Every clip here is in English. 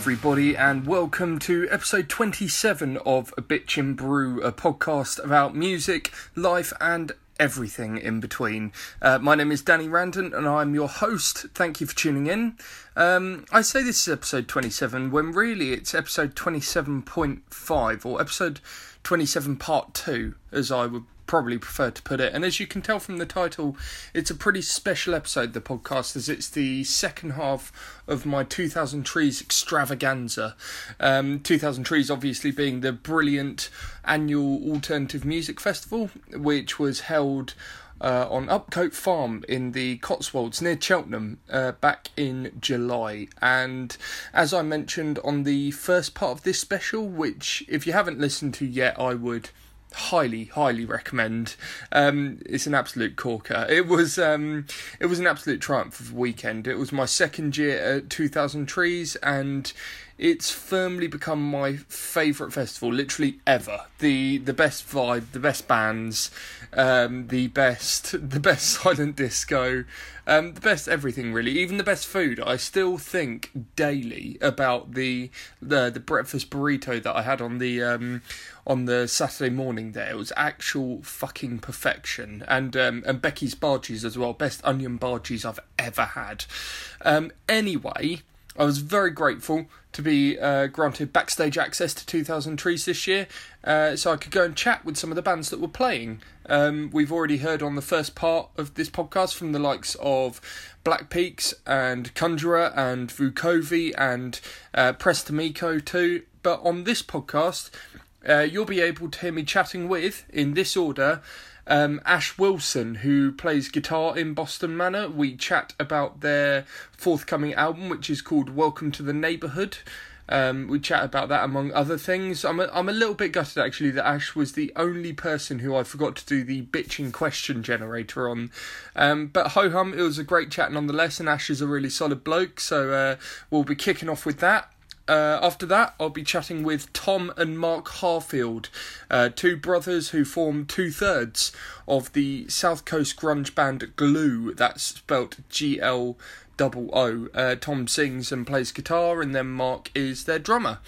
Everybody, and welcome to episode 27 of A Bitch and Brew, a podcast about music, life, and everything in between. Uh, my name is Danny Randon, and I'm your host. Thank you for tuning in. Um, I say this is episode 27 when really it's episode 27.5 or episode 27 part 2, as I would probably prefer to put it. And as you can tell from the title, it's a pretty special episode, the podcast, as it's the second half of my 2000 Trees extravaganza. Um, 2000 Trees, obviously, being the brilliant annual alternative music festival, which was held. Uh, on Upcote Farm in the Cotswolds near Cheltenham uh, back in July. And as I mentioned on the first part of this special, which if you haven't listened to yet, I would highly highly recommend. Um it's an absolute corker. It was um it was an absolute triumph of the weekend. It was my second year at 2000 trees and it's firmly become my favorite festival literally ever. The the best vibe the best bands um the best the best silent disco um the best everything really. Even the best food. I still think daily about the the the breakfast burrito that i had on the um on the saturday morning there. It was actual fucking perfection. And um and becky's barges as well. Best onion barges i've ever had. Um anyway I was very grateful to be uh, granted backstage access to 2000 Trees this year, uh, so I could go and chat with some of the bands that were playing. Um, we've already heard on the first part of this podcast from the likes of Black Peaks and Conjurer and Vukovi and uh, Press To Meco too. But on this podcast, uh, you'll be able to hear me chatting with, in this order, um, Ash Wilson, who plays guitar in Boston Manor. We chat about their forthcoming album, which is called Welcome to the Neighborhood. Um, we chat about that among other things. I'm a, I'm a little bit gutted actually that Ash was the only person who I forgot to do the bitching question generator on. Um, but ho hum, it was a great chat nonetheless, and Ash is a really solid bloke, so uh, we'll be kicking off with that. Uh, after that, I'll be chatting with Tom and Mark Harfield, uh, two brothers who form two thirds of the South Coast grunge band Gloo. That's spelt G L O O. Uh, Tom sings and plays guitar, and then Mark is their drummer.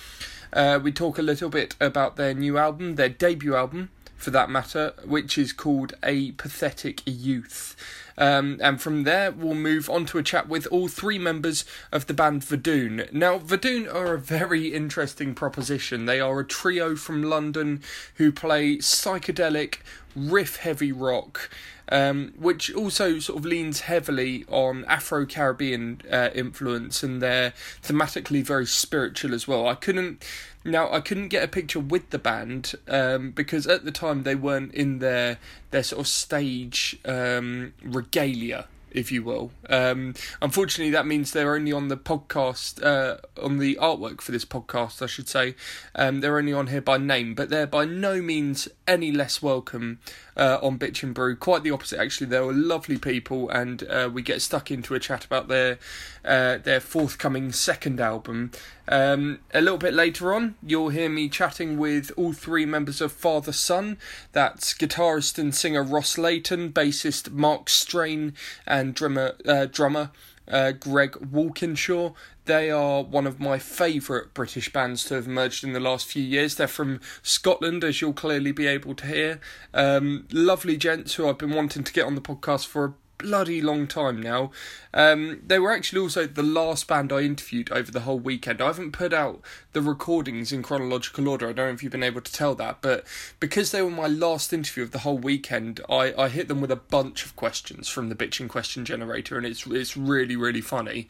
Uh, we talk a little bit about their new album, their debut album, for that matter, which is called A Pathetic Youth. Um, and from there, we'll move on to a chat with all three members of the band Vodun. Now, Vodun are a very interesting proposition. They are a trio from London who play psychedelic, riff heavy rock. Um, which also sort of leans heavily on Afro Caribbean uh, influence, and they're thematically very spiritual as well. I couldn't now I couldn't get a picture with the band um, because at the time they weren't in their their sort of stage um, regalia if you will. Um, unfortunately, that means they're only on the podcast, uh, on the artwork for this podcast, I should say. Um, they're only on here by name, but they're by no means any less welcome uh, on Bitch and Brew. Quite the opposite, actually. They were lovely people, and uh, we get stuck into a chat about their uh, their forthcoming second album. Um, a little bit later on, you'll hear me chatting with all three members of Fatherson. That's guitarist and singer Ross Leighton, bassist Marc Strain, and drummer uh, drummer uh, Greg Walkinshaw. They are one of my favourite British bands to have emerged in the last few years. They're from Scotland, as you'll clearly be able to hear. Um, lovely gents who I've been wanting to get on the podcast for a bloody long time now. Um, they were actually also the last band I interviewed over the whole weekend. I haven't put out the recordings in chronological order. I don't know if you've been able to tell that, but because they were my last interview of the whole weekend, I, I hit them with a bunch of questions from the bitching question generator, and it's it's really really funny.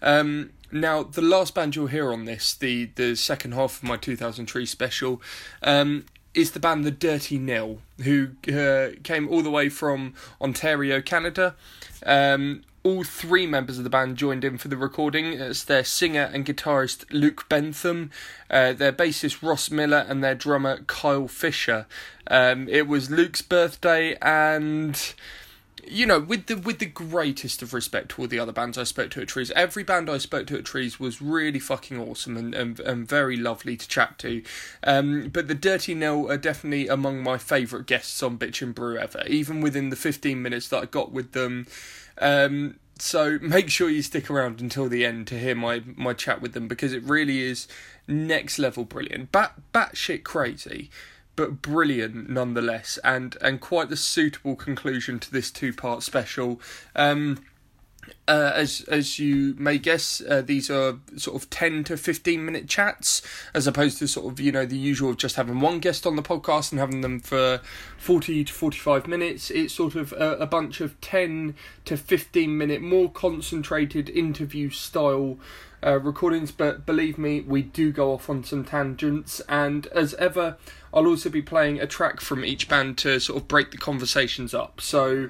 Um, now, the last band you'll hear on this, the the second half of my 2000 Trees special, um, is the band The Dirty Nil, who uh, came all the way from Ontario, Canada. Um, all three members of the band joined in for the recording. It's their singer and guitarist Luke Bentham, uh, their bassist Ross Miller, and their drummer Kyle Fisher. Um, it was Luke's birthday, and you know, with the with the greatest of respect to all the other bands I spoke to at Trees, every band I spoke to at Trees was really fucking awesome and, and, and very lovely to chat to. Um, but the Dirty Nil are definitely among my favourite guests on Bitch and Brew ever. Even within the fifteen minutes that I got with them, um, so make sure you stick around until the end to hear my my chat with them because it really is next level brilliant, bat batshit crazy, but brilliant nonetheless, and and quite the suitable conclusion to this two part special. Um, uh, as as you may guess, uh, these are sort of ten to fifteen minute chats, as opposed to sort of you know the usual of just having one guest on the podcast and having them for forty to forty five minutes. It's sort of a, a bunch of ten to fifteen minute, more concentrated interview style uh, recordings. But believe me, we do go off on some tangents, and as ever, I'll also be playing a track from each band to sort of break the conversations up. So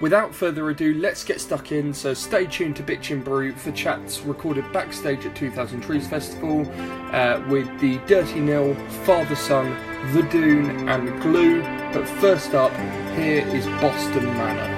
without further ado, let's get stuck in. So stay tuned to Bitch and Brew for chats recorded backstage at 2000 Trees Festival uh, with the Dirty Nil, Father Son, Vodun, and Gloo. But first up, here is Boston Manor.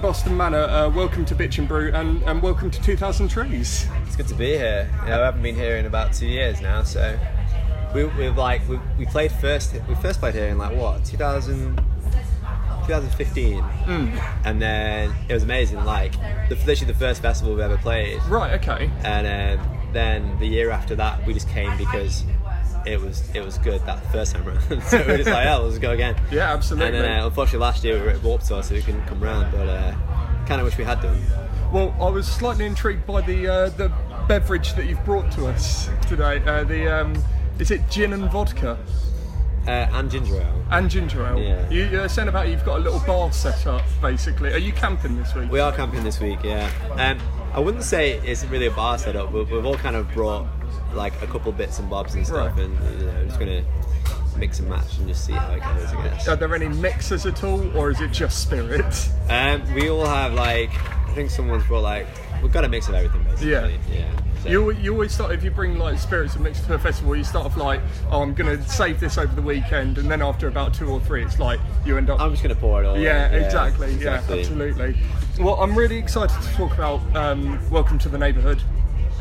From Boston Manor. Uh, welcome to Bitch and Brew and, and welcome to 2000 Trees. It's good to be here. You know, I haven't been here in about two years now, so we, we've like we, we played first. We first played here in like what 2000, 2015, mm. and then it was amazing. Like the, literally the first festival we've ever played. Right. Okay. And then the year after that, we just came because it was it was good that first time around. so we are just like, oh, let's go again. Yeah, absolutely. And then uh, unfortunately last year we were at Warped Tour, so we couldn't come round, but uh, kind of wish we had done. Well, I was slightly intrigued by the uh, the beverage that you've brought to us today. Uh, the um, is it gin and vodka Uh, and ginger ale. and ginger ale? Yeah. You, you're saying about you've got a little bar set up, basically. Are you camping this week? We are camping this week, yeah. Um, I wouldn't say it's really a bar setup. We've, we've all kind of brought like a couple bits and bobs and stuff, Right. and you know, just gonna mix and match and just see how it goes, I guess. Are there any mixers at all, or is it just spirits? Um, we all have like, I think someone's brought like, we've got a mix of everything basically. Yeah. Yeah. So- You, you always start if you bring like spirits and mix to a festival. You start off like, oh, I'm gonna save this over the weekend, and then after about two or three, it's like you end up. I'm just gonna pour it all. yeah, in. exactly. exactly. Yeah, absolutely. Well, I'm really excited to talk about um, Welcome to the Neighbourhood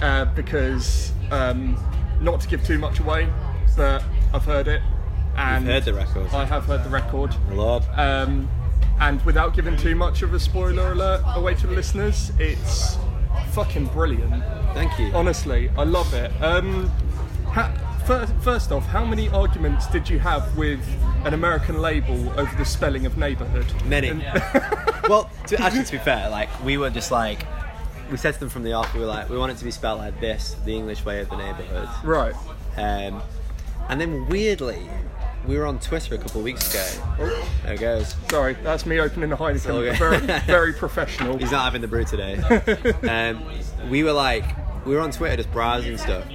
uh, because um, not to give too much away, but I've heard it, and You've heard the record. I have heard the record. Lord. Um, and without giving too much of a spoiler alert away to the listeners, it's fucking brilliant. Thank you. Honestly, I love it. Um, ha- first, first off, how many arguments did you have with an American label over the spelling of neighbourhood? Many. And- well, to, actually, to be fair, like we were just like, we said to them from the off, we were like, we want it to be spelled like this, the English way of the neighbourhood. right. Um, and then weirdly, we were on Twitter a couple of weeks ago. Oh, There it goes. sorry, that's me opening the Heineken. okay. Very, very professional. He's not having the brew today. um, we were like, we were on Twitter just browsing stuff,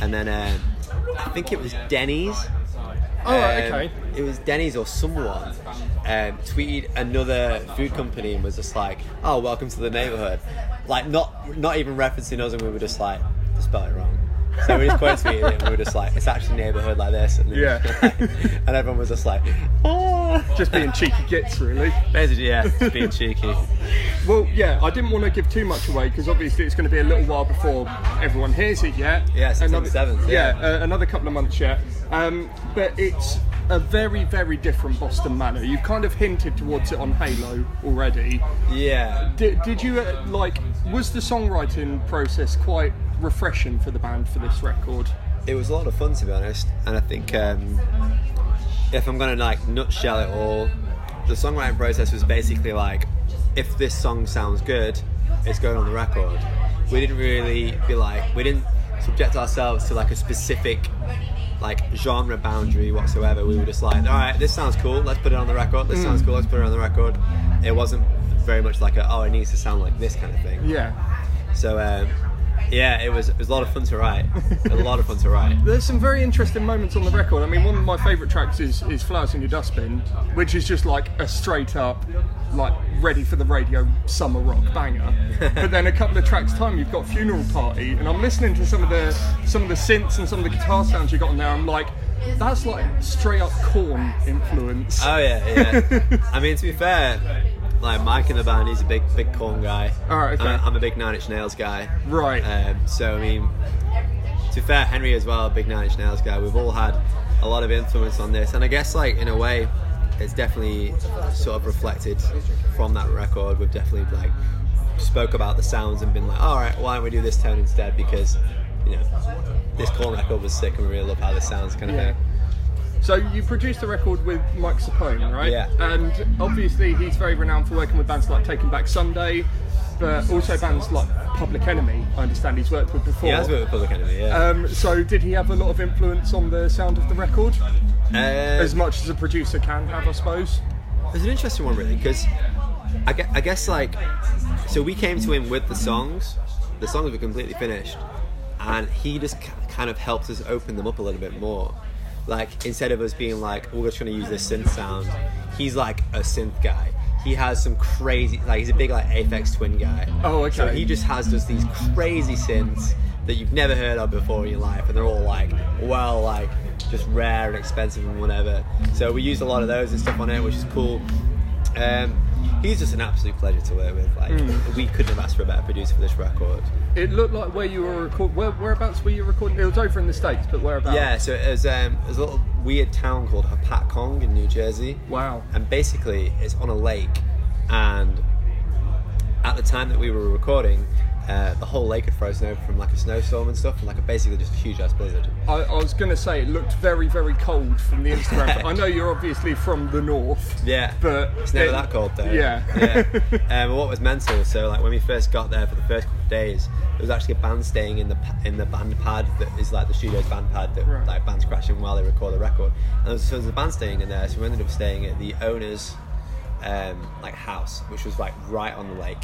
and then um, I think it was Denny's. Oh, right, Um, okay. It was Denny's or someone um, tweeted another food company and was just like, "Oh, welcome to the neighborhood," like not not even referencing us, and we were just like, "You spelled it wrong." So we just it, and we were just like, "It's actually neighborhood like this," and Yeah. and everyone was just like, "Oh." Just being cheeky gits, really. Basically, yeah, just being cheeky. Well, yeah, I didn't want to give too much away because obviously it's going to be a little while before everyone hears it yet. Yeah, September another, 7th, Yeah, yeah. uh, another couple of months yet. Um, but it's a very, very different Boston Manor. You've kind of hinted towards it on Halo already. Yeah. Did, did you uh, like? Was the songwriting process quite refreshing for the band for this record? it was a lot of fun to be honest and i think um, if i'm gonna like nutshell it all the songwriting process was basically like if this song sounds good it's going on the record we didn't really be like we didn't subject ourselves to like a specific like genre boundary whatsoever. We were just like all right this sounds cool. Let's put it on the record. This sounds cool. Let's put it on the record. It wasn't very much like a oh it needs to sound like this kind of thing. Yeah. so um, yeah it was it was a lot of fun to write a lot of fun to write There's some very interesting moments on the record. I mean, one of my favourite tracks is, is Flowers in Your Dustbin, which is just like a straight up, like ready for the radio summer rock banger. but then a couple of tracks time, you've got Funeral Party, and I'm listening to some of the some of the synths and some of the guitar sounds you got on there. I'm like, that's like straight up Korn influence. Oh yeah, yeah. I mean, to be fair, like Mike in the band, he's a big, big Korn guy. Alright, okay. I'm, I'm a big Nine Inch Nails guy. Right. Um, so I mean, to be fair, Henry as well, a big Nine Inch Nails guy. We've all had a lot of influence on this, and I guess like in a way, it's definitely sort of reflected from that record. We've definitely like spoke about the sounds and been like, all right, why don't we do this tone instead? Because you know, this Korn record was sick, and we really love how this sounds, kind of Yeah. thing. So you produced the record with Mike Sapone, right? Yeah. And obviously he's very renowned for working with bands like Taking Back Sunday, but also bands like Public Enemy. I understand he's worked with before. Yeah, bit of a Public Enemy. Yeah. Um, so did he have a lot of influence on the sound of the record, Uh, as much as a producer can have, I suppose? It's an interesting one, really, because I guess, I guess like so we came to him with the songs. The songs were completely finished, and he just kind of helped us open them up a little bit more. Like instead of us being like, we're just going to use this synth sound, he's like a synth guy. He has some crazy, like he's a big like Aphex Twin guy. Oh, okay. So he just has just these crazy synths that you've never heard of before in your life, and they're all like, well, like just rare and expensive and whatever. So we used a lot of those and stuff on it, which is cool. Um, he's just an absolute pleasure to work with. Like Hmm. we couldn't have asked for a better producer for this record. It looked like where you were record. Where, whereabouts were you recording? It was over in the states, but whereabouts? Yeah, so it was, um, it was a little weird town called Hopatcong in New Jersey. Wow. and basically it's on a lake and at the time that we were recording Uh, the whole lake had frozen over from like a snowstorm and stuff, and like a, basically just a huge ass blizzard. I, I was going to say it looked very, very cold from the Instagram. I know you're obviously from the north. Yeah, But it's never it- that cold though. Yeah. yeah. Um, what was mental? So like when we first got there for the first couple of days, there was actually a band staying in the in the band pad that is like the studio's band pad that Right. like bands crash in while they record the record. And there was, so there was a band staying in there, so we ended up staying at the owner's um, like house, which was like right on the lake.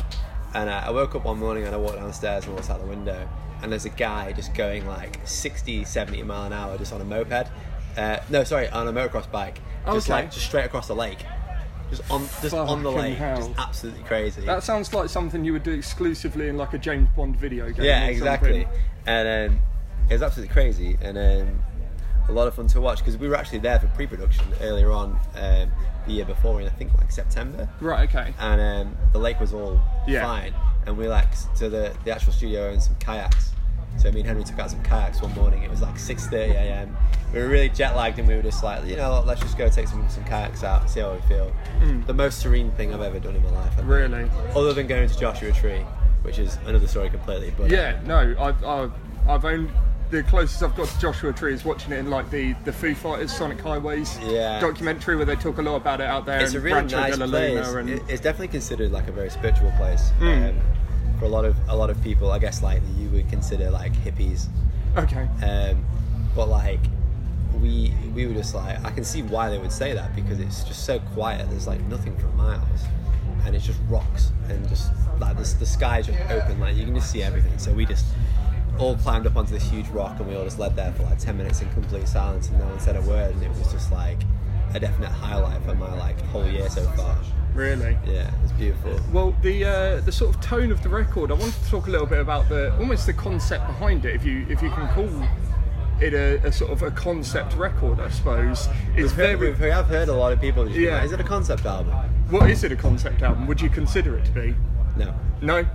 And uh, I woke up one morning and I walked downstairs and looked out the window, and there's a guy just going like 60, 70 mile an hour just on a moped. Uh, no, sorry, on a motocross bike, just Okay. like just straight across the lake, just on just on the lake, hell. just absolutely crazy. That sounds like something you would do exclusively in like a James Bond video game. yeah, exactly. something. And um, it was absolutely crazy and um, a lot of fun to watch because we were actually there for pre-production earlier on um, the year before in I think like September. Right. Okay. and um, the lake was all Yeah. fine. And we like to the the actual studio and some kayaks. So me and Henry took out some kayaks one morning. It was like 6:30 a.m. We were really jet lagged, and we were just like, you know, let's just go take some some kayaks out, see how we feel. The most serene thing I've ever done in my life. I think. Mm. Really. Other than going to Joshua Tree, which is another story completely. But Yeah. No. I've I've, I've owned. The closest I've got to Joshua Tree is watching it in like the, the Foo Fighters Sonic Highways Yeah. documentary where they talk a lot about it out there it's a in really Rancho nice de la place. Luna and it's definitely considered like a very spiritual place Mm. um, for a lot of a lot of people. I guess like you would consider like hippies. okay. Um, but like we we were just like I can see why they would say that because it's just so quiet. There's like nothing for miles, and it's just rocks and just like the, the sky's just open. Like you can just see everything. So we just all climbed up onto this huge rock and we all just led there for like ten minutes in complete silence and no one said a word. And it was just like a definite highlight for my like whole year so far. Really. Yeah, it was beautiful. Well, the uh, the sort of tone of the record. I wanted to talk a little bit about the almost the concept behind it, if you if you can call it a, a sort of a concept record, I suppose. It's We've heard, very. we have heard a lot of people just Yeah. like, is it a concept album? What is it a concept album? Would you consider it to be? No, No,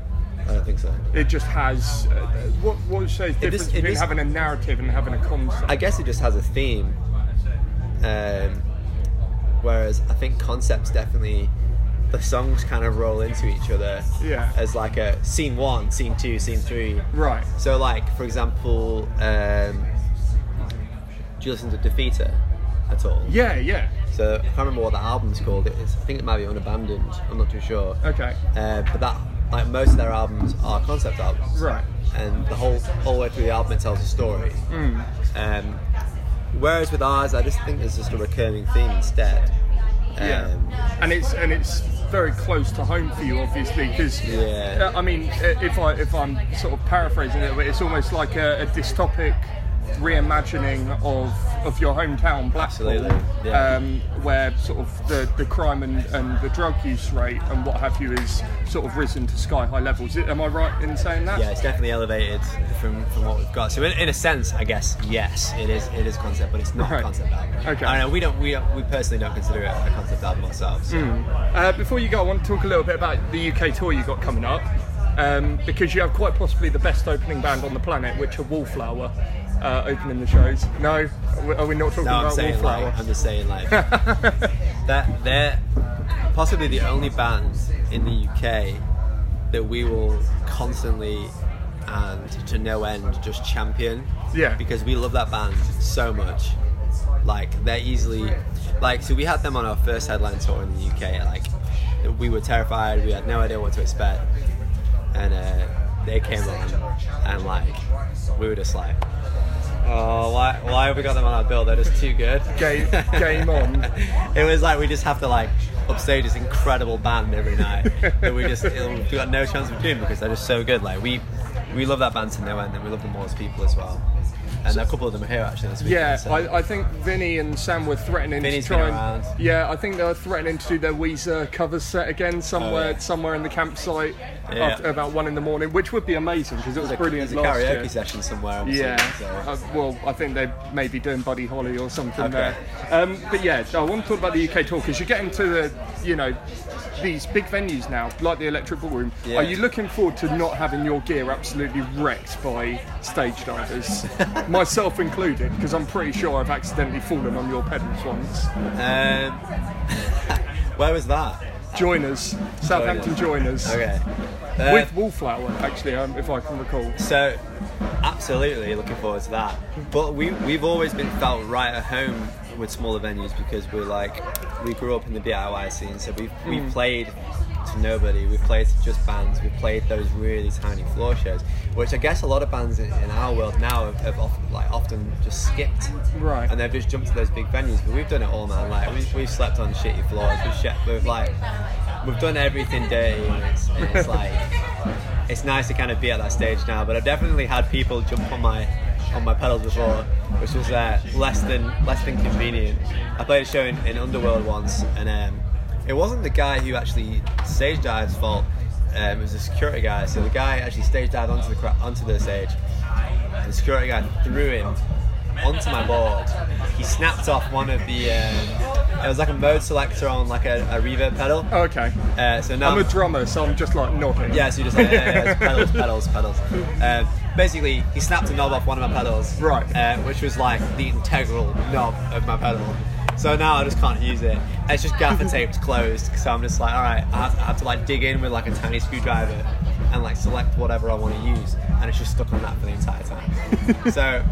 I don't think so. it just has. Uh, what what would you say is just- between just- having a narrative and having a concept? I guess it just has a theme. Um, whereas I think concepts definitely the songs kind of roll into each other Yeah. as like a scene one, scene two, scene three. right. So like for example, um, do you listen to Defeater at all? Yeah. Yeah. So I can't remember what the album's called. It's, I think it might be Unabandoned. I'm not too sure. Okay. Uh, but that like most of their albums are concept albums. Right. And the whole whole way through the album it tells a story. Mm. Um, whereas with ours, I just think there's just a recurring theme instead. Yeah, Um, and it's and it's very close to home for you, obviously, because Yeah. I mean, uh, if I if I'm sort of paraphrasing it, it's almost like a, a dystopic reimagining of of your hometown, Blackpool, Absolutely, yeah. um, where sort of the, the crime and, and the drug use rate and what have you is sort of risen to sky high levels. Am I right in saying that? yeah, it's definitely elevated from, from what we've got. So in, in a sense, I guess yes, it is it is concept, but it's not Right. a concept album. Okay. I know we don't we don't, we personally don't consider it a concept album ourselves. so- Uh, before you go, I want to talk a little bit about the UK tour you got coming up, um, because you have quite possibly the best opening band on the planet, which are Wallflower, uh, opening the shows. No, are we- not talking No, I'm about saying Wallflower? like I'm just saying like that they're possibly the only band in the UK that we will constantly and to no end just champion. Yeah. Because we love that band so much. Like they're easily like so we had them on our first headline tour in the UK. Like we were terrified. We had no idea what to expect, and uh, they came on and like we were just like. Oh, why, why have we got them on our bill? They're just too good. Game- game on. it was like we just have to like upstage this incredible band every night that we just we got no chance of doing because they're just so good. Like we we love that band to no end, and we love them all as people as well. And a couple of them are here actually this weekend. Yeah, so- I, I think Vinny and Sam were threatening Vinny's to try and around. yeah, I think they were threatening to do their Weezer cover set again somewhere Oh, yeah. somewhere in the campsite Yeah. after about one in the morning, which would be amazing because it was a, brilliant there's a karaoke year. session somewhere. I'm Yeah, assuming, so. uh, well, I think they may be doing Buddy Holly or something Okay. there. Um, but yeah, I want to talk about the UK tour because you're getting to the, you know, these big venues now, like the Electric Ballroom. Yeah. Are you looking forward to not having your gear absolutely wrecked by stage divers, myself included? Because I'm pretty sure I've accidentally fallen on your pedals once. Um, where was that? Joiners, Southampton Joiners, Okay. Uh, with Wallflower actually, um, if I can recall. So, absolutely looking forward to that. But we we've always been felt right at home with smaller venues because we're like we grew up in the DIY scene, so we've Hmm. we've played to nobody, we've played to just bands, we've played those really tiny floor shows, which I guess a lot of bands in, in our world now have, have often, like often just skipped, Right. And they've just jumped to those big venues. But we've done it all, man. Like we've, we've slept on shitty floors, we've, sh- we've like we've done everything dirty, and it's, and it's like it's nice to kind of be at that stage now. But I've definitely had people jump on my on my pedals before, which was uh, less than less than convenient. I played a show in, in Underworld once, and um, it wasn't the guy who actually stage dived's fault. Um, it was the security guy. So the guy actually stage dived onto the onto the stage, and the security guy threw him onto my board. He snapped off one of the. Um, it was like a mode selector on like a, a reverb pedal. Okay. Uh, so now I'm a drummer, so I'm just like nodding. yeah, so you just like, yeah, yeah, pedals, pedals, pedals. Um, basically, he snapped a knob off one of my pedals, Right. Uh, which was like the integral knob of my pedal. So now I just can't use it. It's just gaffer taped closed. So I'm just like, all right, I have, I have to like dig in with like a tiny screwdriver and like select whatever I want to use, and it's just stuck on that for the entire time. so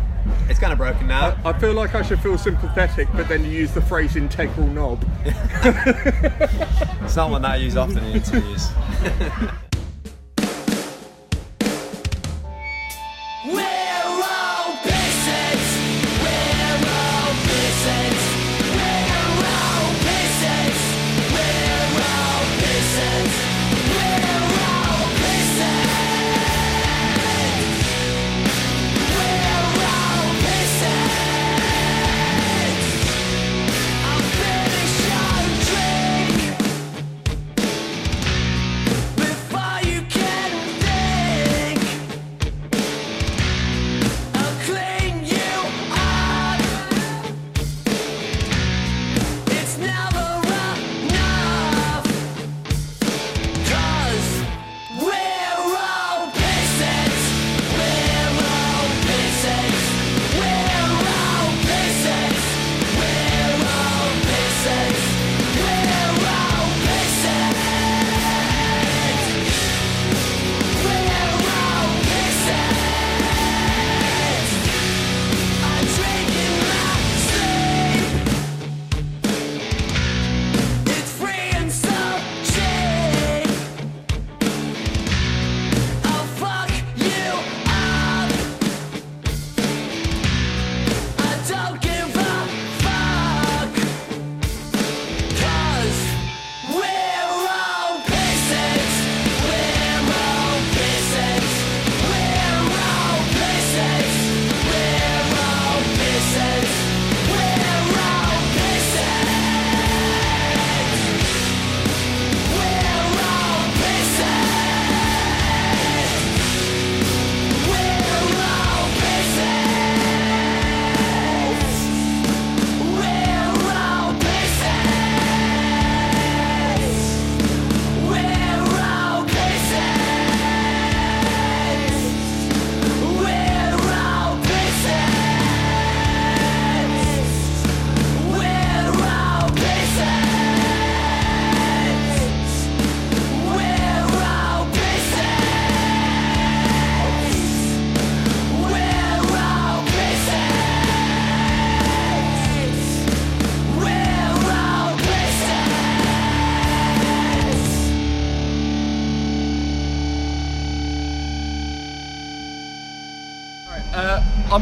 it's kind of broken now. I feel like I should feel sympathetic, but then you use the phrase integral knob. It's not one that I use often in interviews.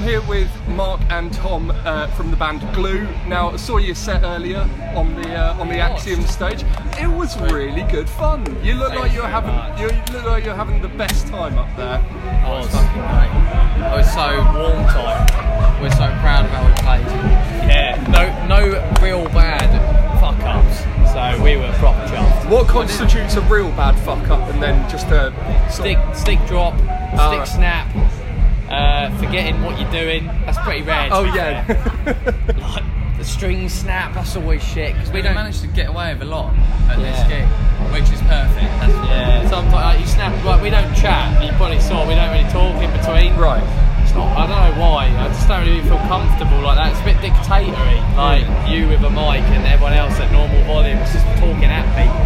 I'm here with Mark and Tom uh, from the band Gloo. Now, I saw your set earlier on the uh, on the Axiom stage. It was really good fun. You look like you're having you look like you're having the best time up there. Oh, it was fucking great. It was so warm time. We're so proud of how we played. Yeah, no, no real bad fuck ups. So we were proper chuffed. What constitutes a real bad fuck up, and then just a Stick, stick drop, stick snap, uh, forgetting what you're doing. That's pretty rare. Oh yeah. Like, the string snap. That's always shit because we We don't. managed to get away with a lot at Yeah. this gig, which is perfect. That's Yeah, sometimes like, you snap. Like we don't chat. You probably saw we don't really talk in between. right. It's not. I don't know why. I just don't really feel comfortable like that. It's a bit dictatory. Like you with a mic and everyone else at normal volume is just talking at people.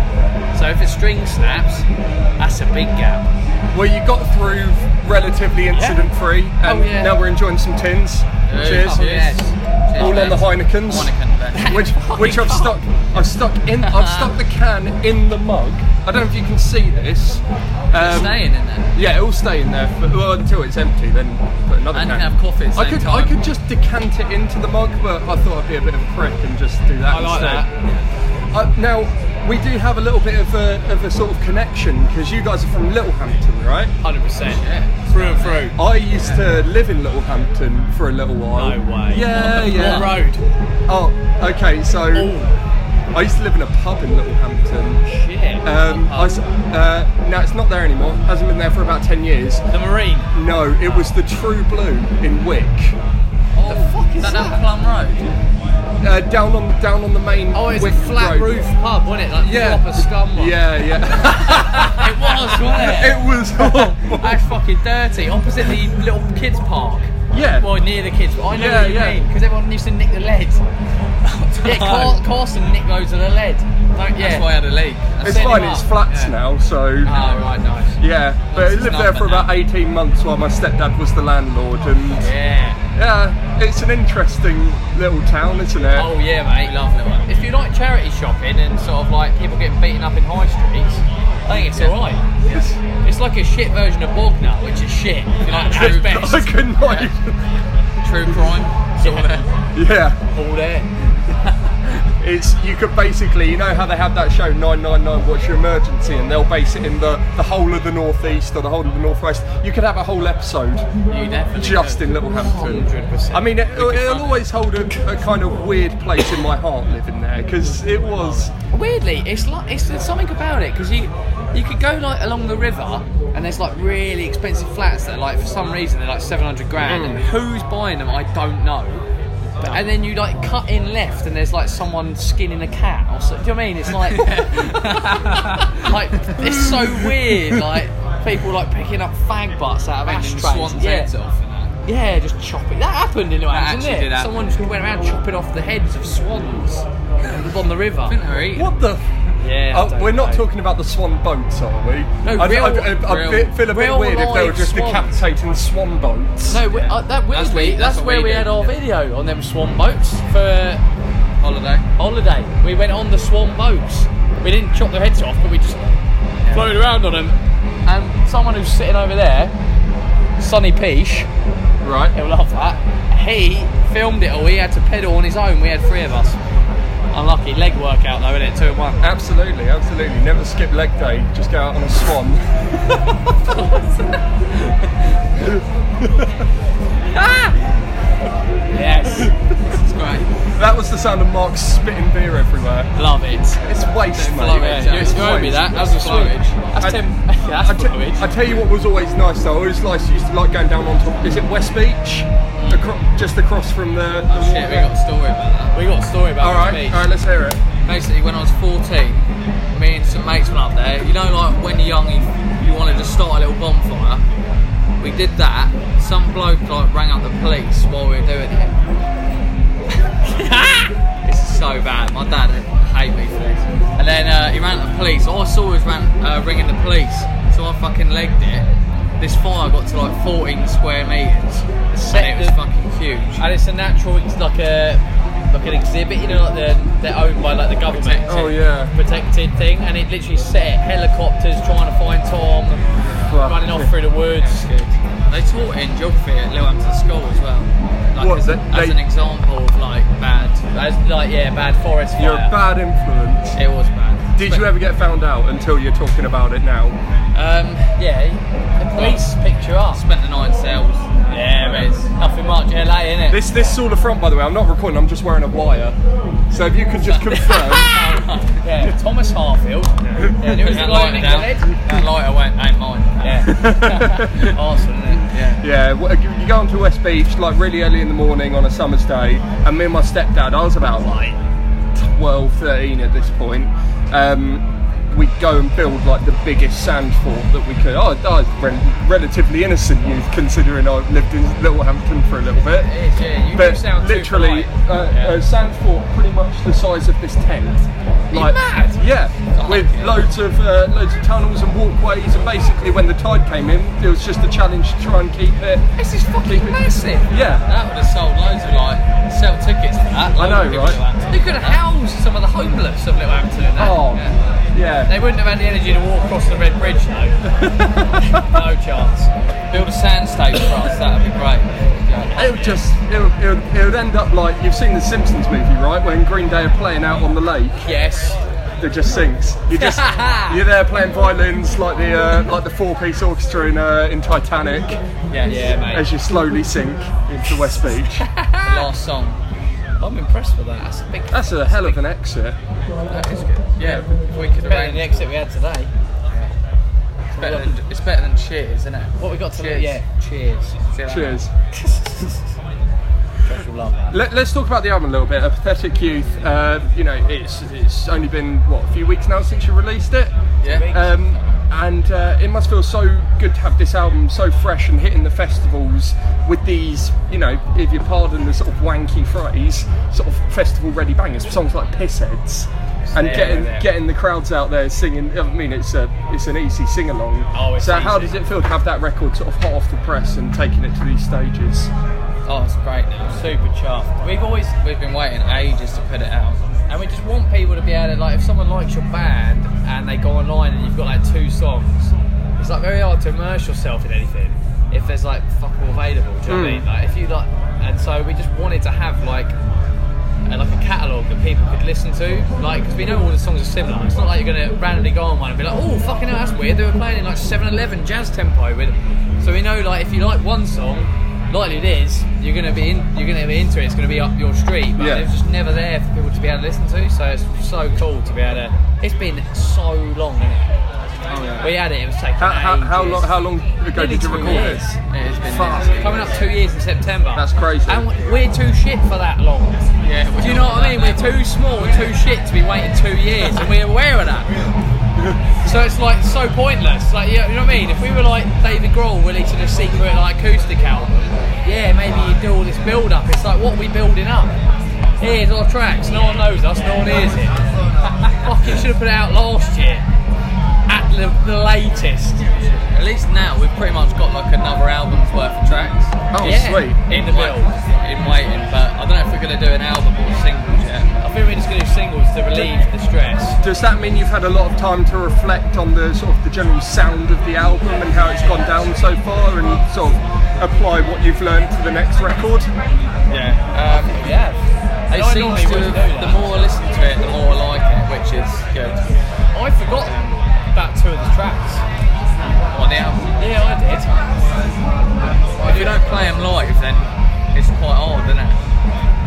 So if a string snaps, that's a big gap. Well, you got through relatively incident free, and Oh, yeah. now we're enjoying some tins. Cheers. Oh, yes. All on the Heinekens. Heineken, which which I've stuck I've stuck in I've stuck the can in the mug. I don't know if you can see this. Um, Staying in there. Yeah, it'll stay in there for, well, until it's empty. Then put another And can. can have coffee at the I could time. I could just decant it into the mug, but I thought I'd be a bit of a prick and just do that I like instead. Uh, now we do have a little bit of a, of a sort of connection because you guys are from Littlehampton, right? Hundred percent. Yeah. Through and through. I used to live in Littlehampton for a little while. No way. Yeah, yeah. What road? Oh, okay. So Oh, I used to live in a pub in Littlehampton. shit. Um, I s uh, no, it's not there anymore. Hasn't been there for about ten years. the Marine. No, it was the True Blue in Wick, the fuck is that? down Plum Road? Uh, down on down on the main. Oh, it's Wick a flat Road. roof pub, wasn't it? Like Yeah. proper scum one. Yeah, yeah. It was, wasn't it? it was horrible. That's fucking dirty. Opposite the little kids park. Yeah. Well, near the kids. I know Yeah, what you yeah. mean because everyone used to nick the lead. yeah, Car- Carson nicked loads of the lead. Don't, yeah. That's why I had a leak. That's It's set fine. It's flats Yeah. now, so. Oh right, nice. Yeah, but I lived there for nothing about 18 months while my stepdad was the landlord, and Yeah. Yeah, it's an interesting little town, isn't it? Oh yeah, mate. Lovely one. If you like charity shopping and sort of like people getting beaten up in high streets, I think it's alright. It's- It's like a shit version of Bognor, which is shit. If you like True. best. I could not even. True crime. It's all there. Yeah, All there. It's you could basically, you know how they have that show 999 What's Your Emergency, and they'll base it in the the whole of the northeast or the whole of the northwest. You could have a whole episode just could. in Littlehampton. 100%. I mean, it, it'll, it'll always hold a, a kind of weird place in my heart living there because it was. Weirdly, it's like it's there's something about it because you you could go like along the river and there's like really expensive flats that like for some reason they're like 700 grand Mm. and who's buying them I don't know. And then you like cut in left and there's like someone skinning a cat or so. Do you know what I mean? It's like like it's so weird. Like people like picking up fag butts out of ashtrays. yeah. heads off and that. Yeah, just chopping. That happened in actually didn't it? did. Someone just went around chopping off the heads of swans on the river. I think they're eating. What the? Yeah, I Oh, don't we're not know. talking about the swan boats, are we? No, I, real- I, I, I real- bit- feel a bit real weird if they were just swans. decapitating swan boats. No, we, uh, that weirdly, That's that's, we- that's what where we we had our video on them swan boats for Holiday. holiday. We went on the swan boats. We didn't chop their heads off, but we just floated around on them. And someone who's sitting over there, Sonny Peach. right. he'll love that. He filmed it all. He had to pedal on his own. We had three of us. Unlucky leg workout though, isn't it? Two and one. Absolutely, absolutely. Never skip leg day. Just go out on a swan. Ah! Yes, It's great. That was the sound of Mark spitting beer everywhere. love it. It's waste, mate. Yeah, yeah. you, owe me that. That's a switch. That's. Yeah, that's I, flowage. I tell you what was always nice though. I always like used to like going down on top. Is it West Beach? Mm. Acro- just across from the. the oh, Shit, we got a story about that. We got a story about All right, this beach. all right. Let's hear it. Basically, when I was 14, me and some mates went up there. You know, like when you're young, you, you want to just start a little bonfire. We did that. Some bloke like rang up the police while we were doing it. this is so bad. My dad would hate me for this. And then uh, he ran to the police. All I saw was ran, uh, ringing the police. So I fucking legged it. This fire got to like 14 square meters, and it was fucking huge. And it's a natural, it's like a like an exhibit, you know, like they're, they're owned by like the government. Protected. Oh yeah. Protected thing, and it literally set helicopters trying to find Tom, Fuck. running off through the woods. Good. They taught in geography at Littlehampton School as well. Like What, as, that as they- an example of like bad. As like yeah, bad forest fire. You're a bad influence. It was bad. Did you ever get found out until you're talking about it now? Um, Yeah, the police picked you up. spent the night in cells. Yeah, There is. nothing much LA, innit? This this is all the front, by the way. I'm not recording. I'm just wearing a wire. So if you could just confirm. yeah, Thomas Harfield. Yeah, who was the That guy lighter in down. That lighter went ain't mine. Yeah. Arsenal, isn't it? Yeah. Yeah, w- you go onto West Beach like really early in the morning on a summer's day, and me and my stepdad, I was about like 12, 13 at this point. Um, we'd go and build like the biggest sand fort that we could. I, I was rel- relatively innocent youth considering I lived in Littlehampton for a little bit. It is, yeah. You but sound literally, polite. uh, Yeah. a sand fort pretty much the size of this tent. Like, mad? Yeah, with loads of uh, loads of tunnels and walkways, and basically when the tide came in, it was just a challenge to try and keep it. This is fucking massive. Yeah, That would have sold loads of like sell tickets for that. I know, Loads of people right? You could have housed some of the homeless of Littlehampton. Oh, yeah. They wouldn't have had the energy to walk across the Red Bridge though. no chance. Build a sand stage for us. That'd be great. It would just, it would, it, would, it would end up like you've seen the Simpsons movie, right? When Green Day are playing out on the lake, Yes. it just sinks. You just, you're there playing violins like the uh, like the four-piece orchestra in uh, in Titanic Yeah, yeah, mate. as you slowly sink into West Beach. The last song. I'm impressed with that. That's a big. That's a hell of an exit. That is good. Yeah, if we could better than arrange. the exit we had today. It's better than it's better than Cheers, isn't it? What we got to Cheers. Yeah. Cheers. Cheers. Josh will love that. Let, let's talk about the album a little bit. A Pathetic Youth. Uh, you know, it's it's only been what a few weeks now since you released it. Yeah. Um, and uh, it must feel so good to have this album so fresh and hitting the festivals with these, you know, if you pardon the sort of wanky phrase, sort of festival-ready bangers, songs like Pissheads, and getting getting the crowds out there singing. I mean, it's a it's an easy sing-along. Oh, it's so how does it feel to have that record sort of hot off the press and taking it to these stages? Oh, it's great now. Super chuffed. We've always We've been waiting ages to put it out. And we just want people to be able to, like, if someone likes your band and they go online and you've got like two songs, it's like very hard to immerse yourself in anything if there's like fuck all available. Do you know what I mean? Like, if you like, and so we just wanted to have like. uh, like a catalogue that people could listen to, like because we know all the songs are similar. It's not like you're gonna randomly go on one and be like, "Oh, fucking hell, that's weird." They were playing in like 7-Eleven jazz tempo with, so we know like if you like one song, likely it is you're gonna be in, you're gonna be into it. It's gonna be up your street, but Yeah. it's just never there for people to be able to listen to. So it's so cool to be able to. It's been so long, isn't it? Oh, we had it. It was taking How, how, how long how long ago Nearly did you record years. it? It has been Fuck. Coming up two years in September. That's crazy. And we're too shit for that long. Yeah, Do you know what I mean? We're too small too shit to be waiting two years, and we're aware of that. So it's like so pointless. Like you know, you know what I mean? If we were like David Grohl releasing a secret like acoustic album, yeah, maybe you do all this build up. It's like what are we building up? Here's our tracks. No one knows us. No one hears it. Fucking should have put it out last year. At the, the latest. At least now we've pretty much got like another album's worth of tracks. Oh, Yeah. sweet. In the Like, build. In waiting, but I don't know if we're going to do an album or singles yet. I think we're just going to do singles to relieve the stress. Does that mean you've had a lot of time to reflect on the sort of the general sound of the album and how it's gone down so far, and sort of apply what you've learned to the next record? Yeah. Um, Yeah. it I seems to have, do the more I listen to it, the more I like it, which is good. I forgot about two of the tracks. On the album. Yeah, I did. If you don't play them live, then it's quite hard, isn't it?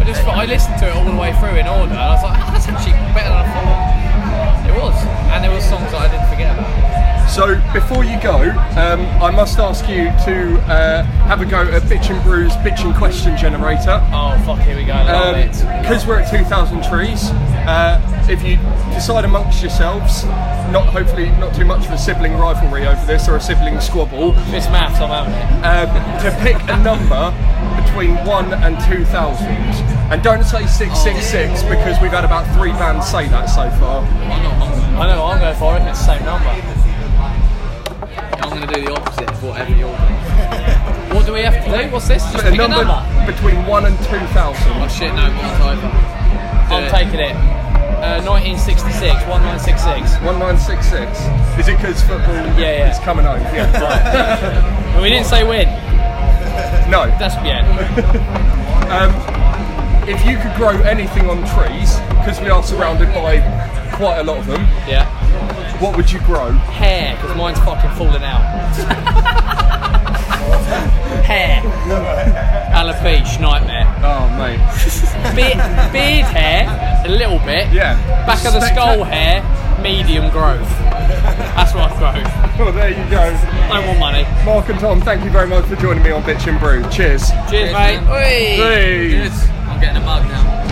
I just I listened to it all the way through in order, and I was like, oh, that's actually better than I thought. It was, and there were songs that I didn't forget about. So before you go, um, I must ask you to uh, have a go at Bitch and Brews Bitch and Question Generator. Oh fuck, here we go. Love it. Because we're at 2,000 trees, uh, if you decide amongst yourselves, not hopefully not too much of a sibling rivalry over this or a sibling squabble, This maths, I'm having it. um, to pick a number between 1 and 2,000. And don't say 666 because we've had about three bands say that so far. I'm not. I know, I'm going for it. It's the same number. I'm going to do the opposite of whatever you're doing. What do we have to do? What's this? Just A pick a number number. between 1 and 2,000. Oh shit, no, mine's over. Do I'm it. taking it. Uh, 1966, 1966. 1966. Is it because football Yeah, yeah. is coming home? Yeah. But we didn't say when. no. That's yeah. If you could grow anything on trees, because we are surrounded by quite a lot of them, Yeah. what would you grow? Hair, because mine's fucking falling out. hair. Alopecia, nightmare. Oh, mate. Beard, beard hair, a little bit. Yeah. Back of the skull hair, medium growth. That's what I've grown. Well, there you go. I want money. Mark and Tom, thank you very much for joining me on Bitch and Brew. Cheers. Cheers, Cheers, mate. man. Oi. Hey. I'm getting a mug now.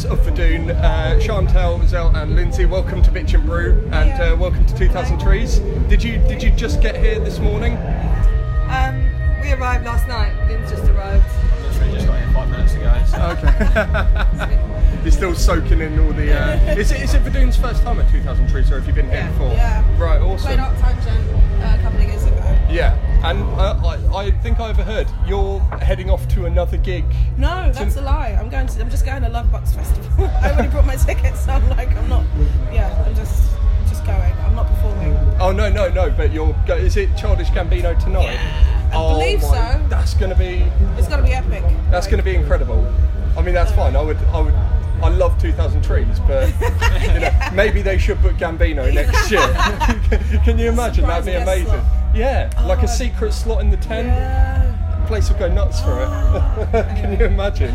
Three members of Vodun, uh, Chantal, Zell, and Lindsay. Welcome to Bitch and Brew, and uh, welcome to 2000 Trees. Did you did you just get here this morning? Um, we arrived last night. Lynn's just arrived. Literally just got here five minutes ago. So. Okay. You're still soaking in all the. Uh, is it is it Vodun's first time at 2000 Trees, or have you been here before? Yeah. Right. Awesome. Played Awesome. Art Time Gen uh, a couple of years ago. Yeah. And uh, I, I think I overheard you're heading off to another gig. No, that's a lie. I'm going to. I'm just going to Lovebox Festival. I already bought my tickets, so I'm like, I'm not. Yeah, I'm just just going. I'm not performing. Oh no no no! But you're. Go, is it Childish Gambino tonight? Yeah, I oh, believe my- so. That's gonna be. It's gonna be epic. That's going to be incredible. I mean, that's fine. I would, I would, I love 2,000 Trees, but you know, maybe they should book Gambino next year. Can you imagine? Surprise That'd be amazing. slot. Yeah, like a oh, secret slot in the tent. Yeah. Place would go nuts for it. Can you imagine?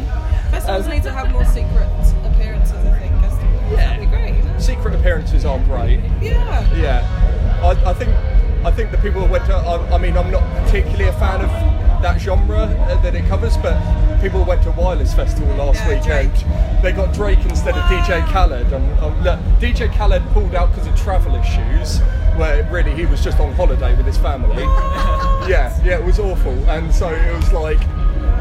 Festivals Um, need to have more secret appearances. I think. to- That'd be great. Know? Secret appearances are great. Yeah. Yeah, I, I think I think the people who went to. I, I mean, I'm not particularly a fan of that genre uh, that it covers, but people went to Wireless Festival last Yeah, weekend. They got Drake instead of DJ Khaled, and um, look, DJ Khaled pulled out because of travel issues. Where really he was just on holiday with his family. yeah, yeah, it was awful, and so it was like,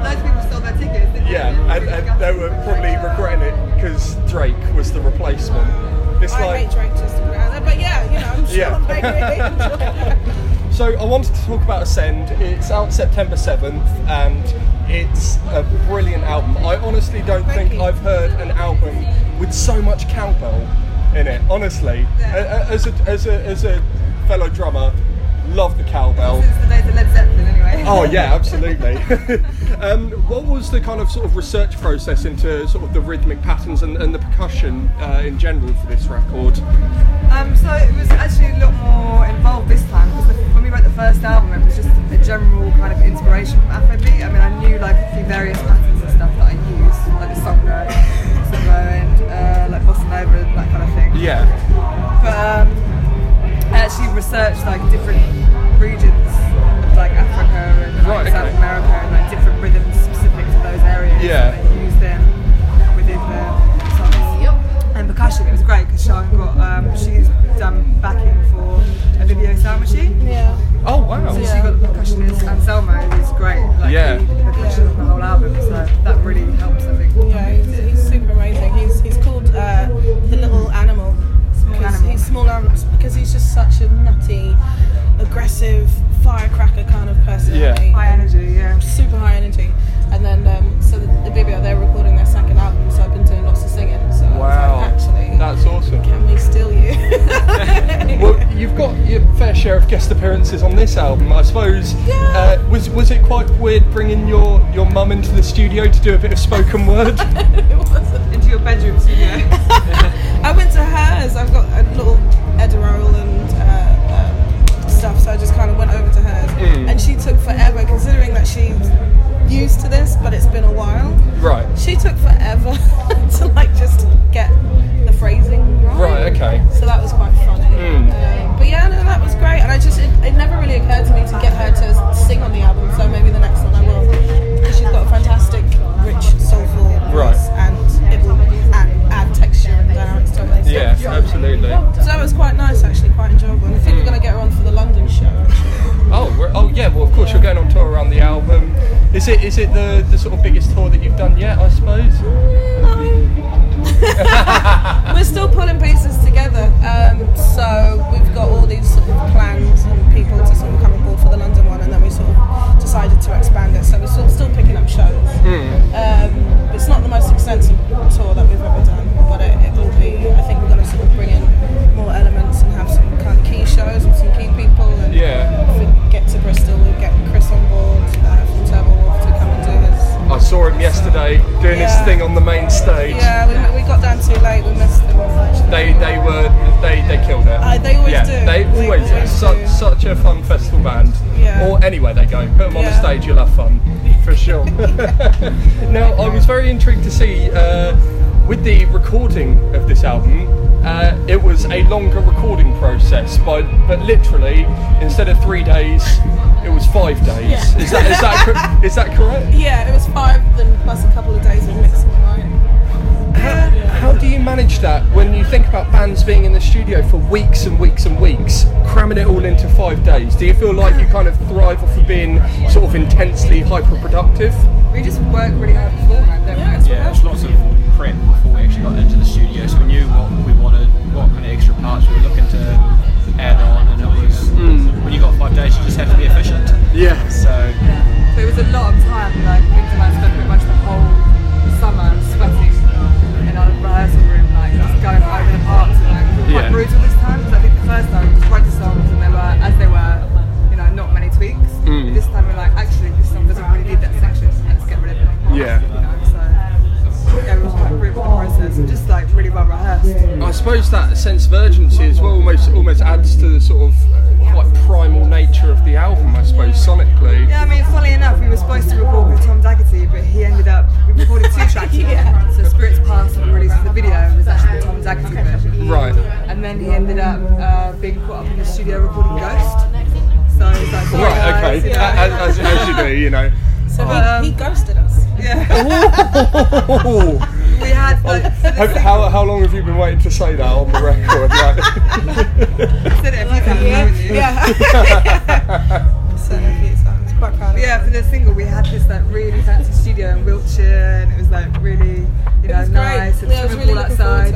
Loads of people sold their tickets. Didn't yeah, they? and, and they were probably regretting it because Drake was the replacement. It's I like, hate Drake just to put it out there, but yeah, you know, I'm sure Yeah. they. So I wanted to talk about Ascend. It's out September 7th and it's a brilliant album. I honestly don't Thank think you. I've heard an album with so much cowbell in it, honestly. Yeah. As, a, as, a, as a fellow drummer, love the cowbell. Since the days of Led Zeppelin, anyway. Oh yeah, absolutely. um, what was the kind of sort of research process into sort of the rhythmic patterns and, and the percussion uh, in general for this record? Um, so it was actually a lot more involved this time because when we wrote the first album, it was just a general kind of inspiration from Afrobeat. I mean, I knew like a few various patterns and stuff that I used, like the songo, songo, and uh, like bossa nova and that kind of thing. Yeah. But um, actually researched like different regions of like Africa and like, Right, South okay. America and like different rhythms specific to those areas. Yeah. And use them within the songs. And percussion, it was great because Sean got um, she's done backing for a video sound machine. Yeah. Oh wow. So she got the percussionist Anselmo, who's great. Like, Yeah. He did the percussion on the whole album, so that really helps. I think. Yeah, he's, he's super amazing. He's he's called uh, the little animal. Small because animal. He's small animal because he's just such a nutty, aggressive firecracker kind of personality. High energy, yeah. Super high energy. And then um, so the, the Bibio, they're recording their second album, so I've been doing lots of singing. So Wow. Like, actually, That's awesome. can we steal you? Well, you've got your fair share of guest appearances on this album, I suppose. Yeah. Uh, was was it quite weird bringing your your mum into the studio to do a bit of spoken word? it wasn't. Into your bedroom studio. I went to hers. I've got a little Edirol and uh, stuff, so I just kind of went over to hers, Mm. and she took forever, considering that she's used to this, but it's been a while. right. She took forever to like just get the phrasing right. Right. Okay. So that was quite funny. Mm. Um, but yeah, no, that was great, and I just it, it never really occurred to me to get her to sing on the album. So maybe the next one I will, because she's got a fantastic, rich, soulful Right. voice, and it will dynamics to it. Yeah. Absolutely. So that was quite nice, actually, quite enjoyable. And I think we're going to hmm. get her on for the London show. Actually. Oh. We're, oh yeah. Well, of course you're going on tour around the album. Is it is it the the sort of biggest tour that you've done yet? I suppose. Mm, we're still pulling pieces together. Um, so we've got all these sort of plans and people to sort of come on board for the London one, and then we sort of decided to expand it. So we're sort of still picking up shows. Um, it's not the most extensive tour that we've ever done, but it, it will be. I think we're going to sort of bring in more elements and have some kind of key shows with some key people. And Yeah. if we get to Bristol, I saw him yesterday doing his thing on the main stage. Yeah, we, we got down too late. We missed them. unfortunately. They they were they they killed it. Uh, they always yeah, do. They They always, do. always Such, such a fun festival band. Yeah. Or anywhere they go, put them on the stage, you'll have fun for sure. now I was very intrigued to see. Uh, with the recording of this album, uh, it was a longer recording process, but but literally instead of three days, it was five days. Yeah. Is that is that cor- is that correct? Yeah, it was five, then plus a couple of days of mixing, right? How, how do you manage that when you think about bands being in the studio for weeks and weeks and weeks, cramming it all into five days? Do you feel like you kind of thrive off of being sort of intensely hyper productive? We just work really hard beforehand, don't we? Yeah, there's lots of prep before we actually got into the studio, so we knew what we wanted, what kind of extra parts we were looking to add on, and it was when you got five days, you just have to be efficient. Yeah. So So it was a lot of time, like Winter Man spent pretty much the whole summer sweating in our rehearsal room, like just going over the parts and like it was quite Yeah. brutal this time. So I think the first time we just wrote the songs and they were as they were, you know, not many tweaks. Mm. This time we're like, actually this song doesn't really need that section, let's get rid of it. Yeah. You know, brutal the process and just like really well rehearsed. I suppose that sense of urgency as well almost almost adds to the sort of uh, quite primal nature of the album, I suppose, sonically. Yeah, I mean, funnily enough, we were supposed to record with Tom Dalgety, but he ended up, we recorded two tracks with him. So Spirits Past and the release of the video was actually the Tom Dalgety version. Right. And then he ended up uh, being caught up in the studio recording Ghost. So he's like, sorry Right, guys, okay. you know. As, as, as you do, you know. So Um, he, he ghosted us. yeah. Oh. we had like, so the How, how, how long have you been waiting to say that on the record? Like, said it a few times, haven't you? Yeah. Said it a few times. Quite proud yeah, for the single we had this like really fancy studio in Wiltshire and it was like really, you know, was great. nice and Yeah, was swimming really pool outside.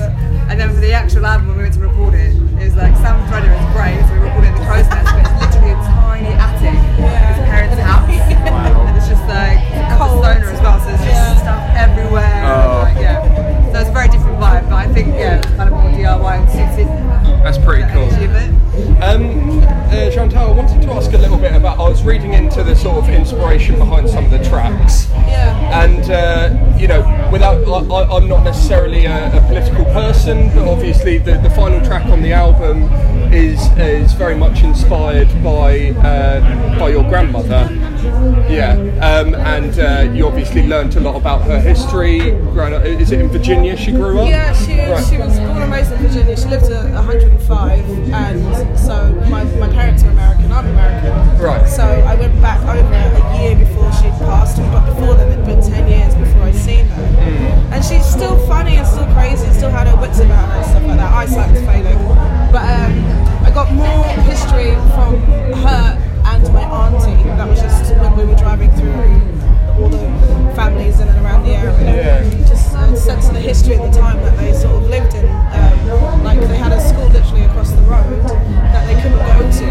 And then for the actual album when we went to record it, it was like Sam Thredder is great, so we recorded in the crow's nest, but it's literally a tiny attic in his parents' house. And it's just like a stoner as well, so there's just Yeah. stuff everywhere. Oh. Like, yeah. So it's a very different vibe, but I think yeah, kind of more DIY and suited that's pretty the cool. energy of it. Um, uh, Chantal, I wanted to ask a little bit about. I was reading into the sort of inspiration behind some of the tracks. Yeah. And uh, you know, without I, I, I'm not necessarily a, a political person, but obviously the, the final track on the album is is very much inspired by uh, by your grandmother. Yeah, um, and uh, you obviously learnt a lot about her history. Growing up, is it in Virginia she grew up? Yeah, she, Right. she was born and raised in Virginia. She lived to 105, and so my, my parents are American. I'm American. Right. So I went back over a year before she passed, but before then it'd been 10 years before I'd seen her. Mm. And she's still funny and still crazy, and still had her wits about her and stuff like that. Eyesight was failing, but um, I got more history from her and my auntie. That was just when we were driving through all the families in and around the area Yeah. just a sense of the history at the time that they sort of lived in. Um, like they had a school literally across the road that they couldn't go to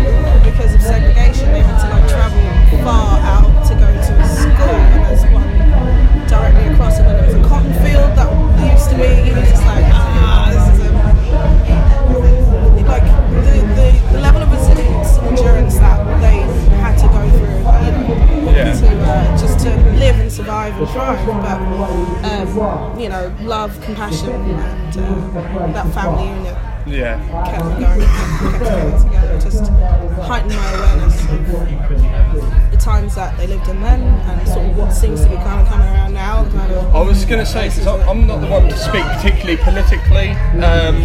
say because I'm not the one to speak particularly politically, um,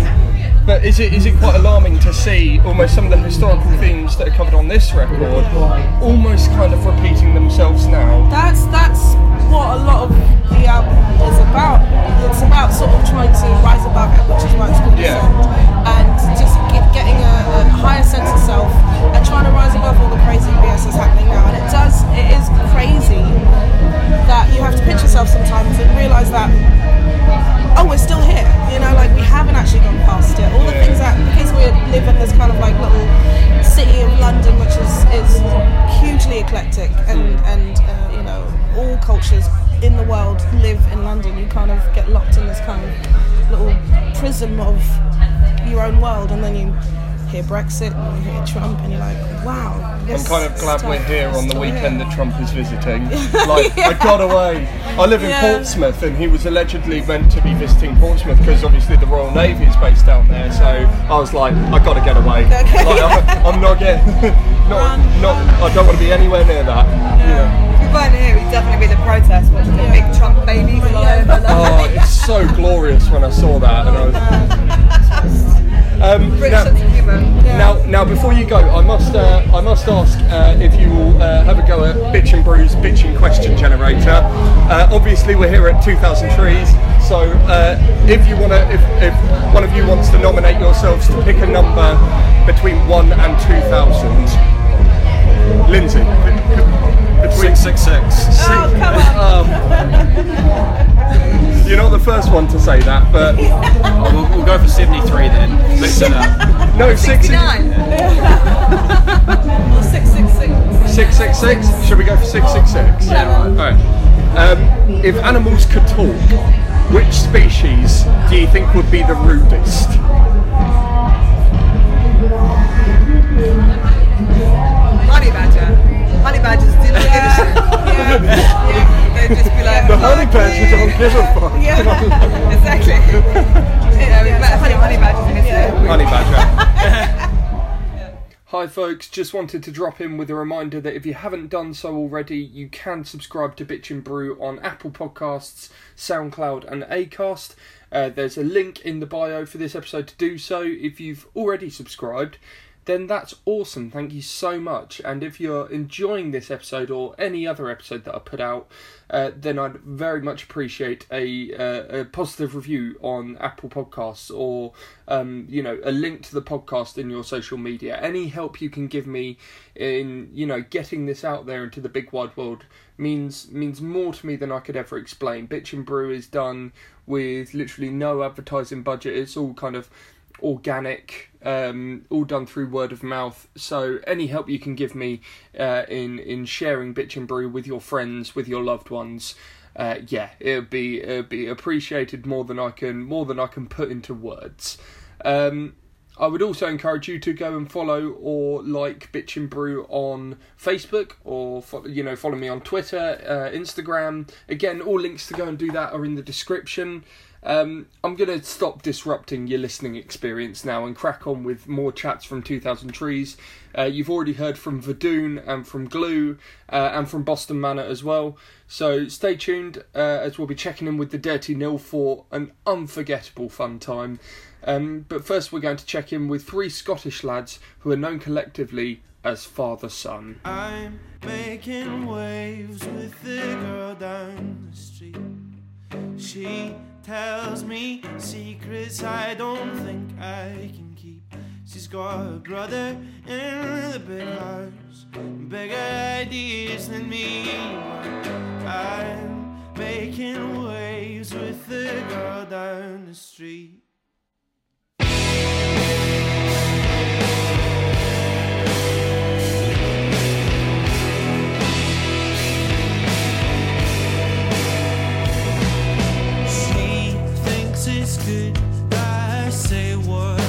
but is it is it quite alarming to see almost some of the historical themes that are covered on this record almost kind of repeating themselves now? that's that's what a lot of the album is about. It's about sort of trying to rise above it, which is why it's called Yeah. Getting a, a higher sense of self and trying to rise above all the crazy BS that's happening now. And it does, it is crazy that you have to pinch yourself sometimes and realise that oh, we're still here. You know, like we haven't actually gone past it. All the things that because we live in this kind of like little city of London, which is is hugely eclectic, and and uh, you know all cultures in the world live in London. You kind of get locked in this kind of little prism of your own world, and then you hear Brexit and you hear Trump, and you're like, wow. I'm kind of glad we're here on the weekend here. that Trump is visiting. Like, I got away. I live in Yeah. Portsmouth, and he was allegedly meant to be visiting Portsmouth because obviously the Royal Navy is based down there. So I was like, I got to get away. Okay. Like, I'm, I'm not getting, not, not, I don't want to be anywhere near that. You know. If we weren't here, we'd definitely be the protest watching the big Trump baby fly over. Oh, it's so glorious when I saw that, and I was. Um, now, sense of humour. Yeah. now, now, before you go, I must, uh, I must ask uh, if you will uh, have a go at Bitch and Brews Bitching Question Generator. Uh, obviously, we're here at 2,000 Trees, so uh, if you want to, if, if one of you wants to nominate yourselves to pick a number between one and 2,000, Lindsay, be- between Six six six. Oh, come on. You're not the first one to say that, but Oh, we'll, we'll go for seventy three then. Mix it up. no, six, 69. Or 666. six, six, six. Should we go for six, six, six? Whatever. All right. Um, if animals could talk, which species do you think would be the rudest? Honey badgers do not give a shit. Yeah. They'd just be like, The honey "Fuck badger you." don't give a fuck. Yeah, exactly. yeah, we've met honey, honey badgers in. Honey badger. Hi, folks. Just wanted to drop in with a reminder that if you haven't done so already, you can subscribe to Bitch and Brew on Apple Podcasts, SoundCloud, and Acast. Uh, there's a link in the bio for this episode to do so. If you've already subscribed, then that's awesome. Thank you so much. And if you're enjoying this episode or any other episode that I put out, uh, then I'd very much appreciate a, uh, a positive review on Apple Podcasts or um, you know a link to the podcast in your social media. Any help you can give me in you know getting this out there into the big wide world means means more to me than I could ever explain. Bitch and Brew is done with literally no advertising budget. It's all kind of organic, um, all done through word of mouth. So any help you can give me uh, in in sharing Bitch and Brew with your friends, with your loved ones, uh, yeah, it'd be it'd be appreciated more than I can more than I can put into words. Um, I would also encourage you to go and follow or like Bitch and Brew on Facebook or fo- you know follow me on Twitter, uh, Instagram. Again, all links to go and do that are in the description. Um, I'm going to stop disrupting your listening experience now and crack on with more chats from 2000 Trees. Uh, you've already heard from Vodun and from Gloo uh, and from Boston Manor as well. So stay tuned uh, as we'll be checking in with the Dirty Nil for an unforgettable fun time. Um, but first, we're going to check in with three Scottish lads who are known collectively as Fatherson. I'm making waves with the girl down the street. She tells me secrets I don't think I can keep. She's got a brother in the big house, bigger ideas than me. I'm making waves with the girl down the street. Good that I say what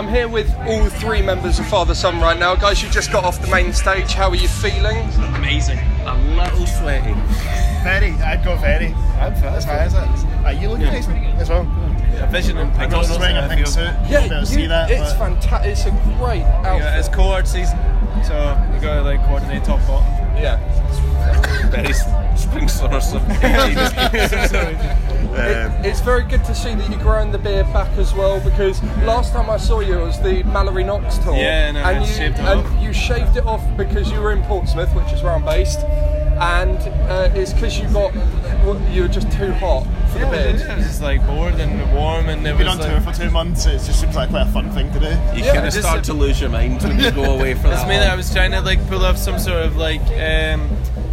I'm here with all three members of Fatherson right now. Guys, you just got off the main stage. How are you feeling? Amazing. A little sweaty. Very, I'd go very. I'm As high as it. Uh, you look nice as well. A vision in pink. Ross is wearing a pink suit. Yeah, You'll be able to you- see that. it's fantastic. It's a great outfit. Yeah, it's cohort season, so you gotta like coordinate top bottom. yeah. Very spring summer stuff. It, it's very good to see that you're growing the beard back as well because last time I saw you it was the Mallory Knox tour. Yeah, and I you, shaved it and off. you shaved it off because you were in Portsmouth, which is where I'm based, and uh, it's because you got you were just too hot for the Yeah, beard. I was just like bored and warm, and it Been was on tour for two months. It just seems like quite a fun thing to do. You Yeah, kind of start to lose your mind when you go away for It's that. mainly I was trying to like pull off some sort of like um,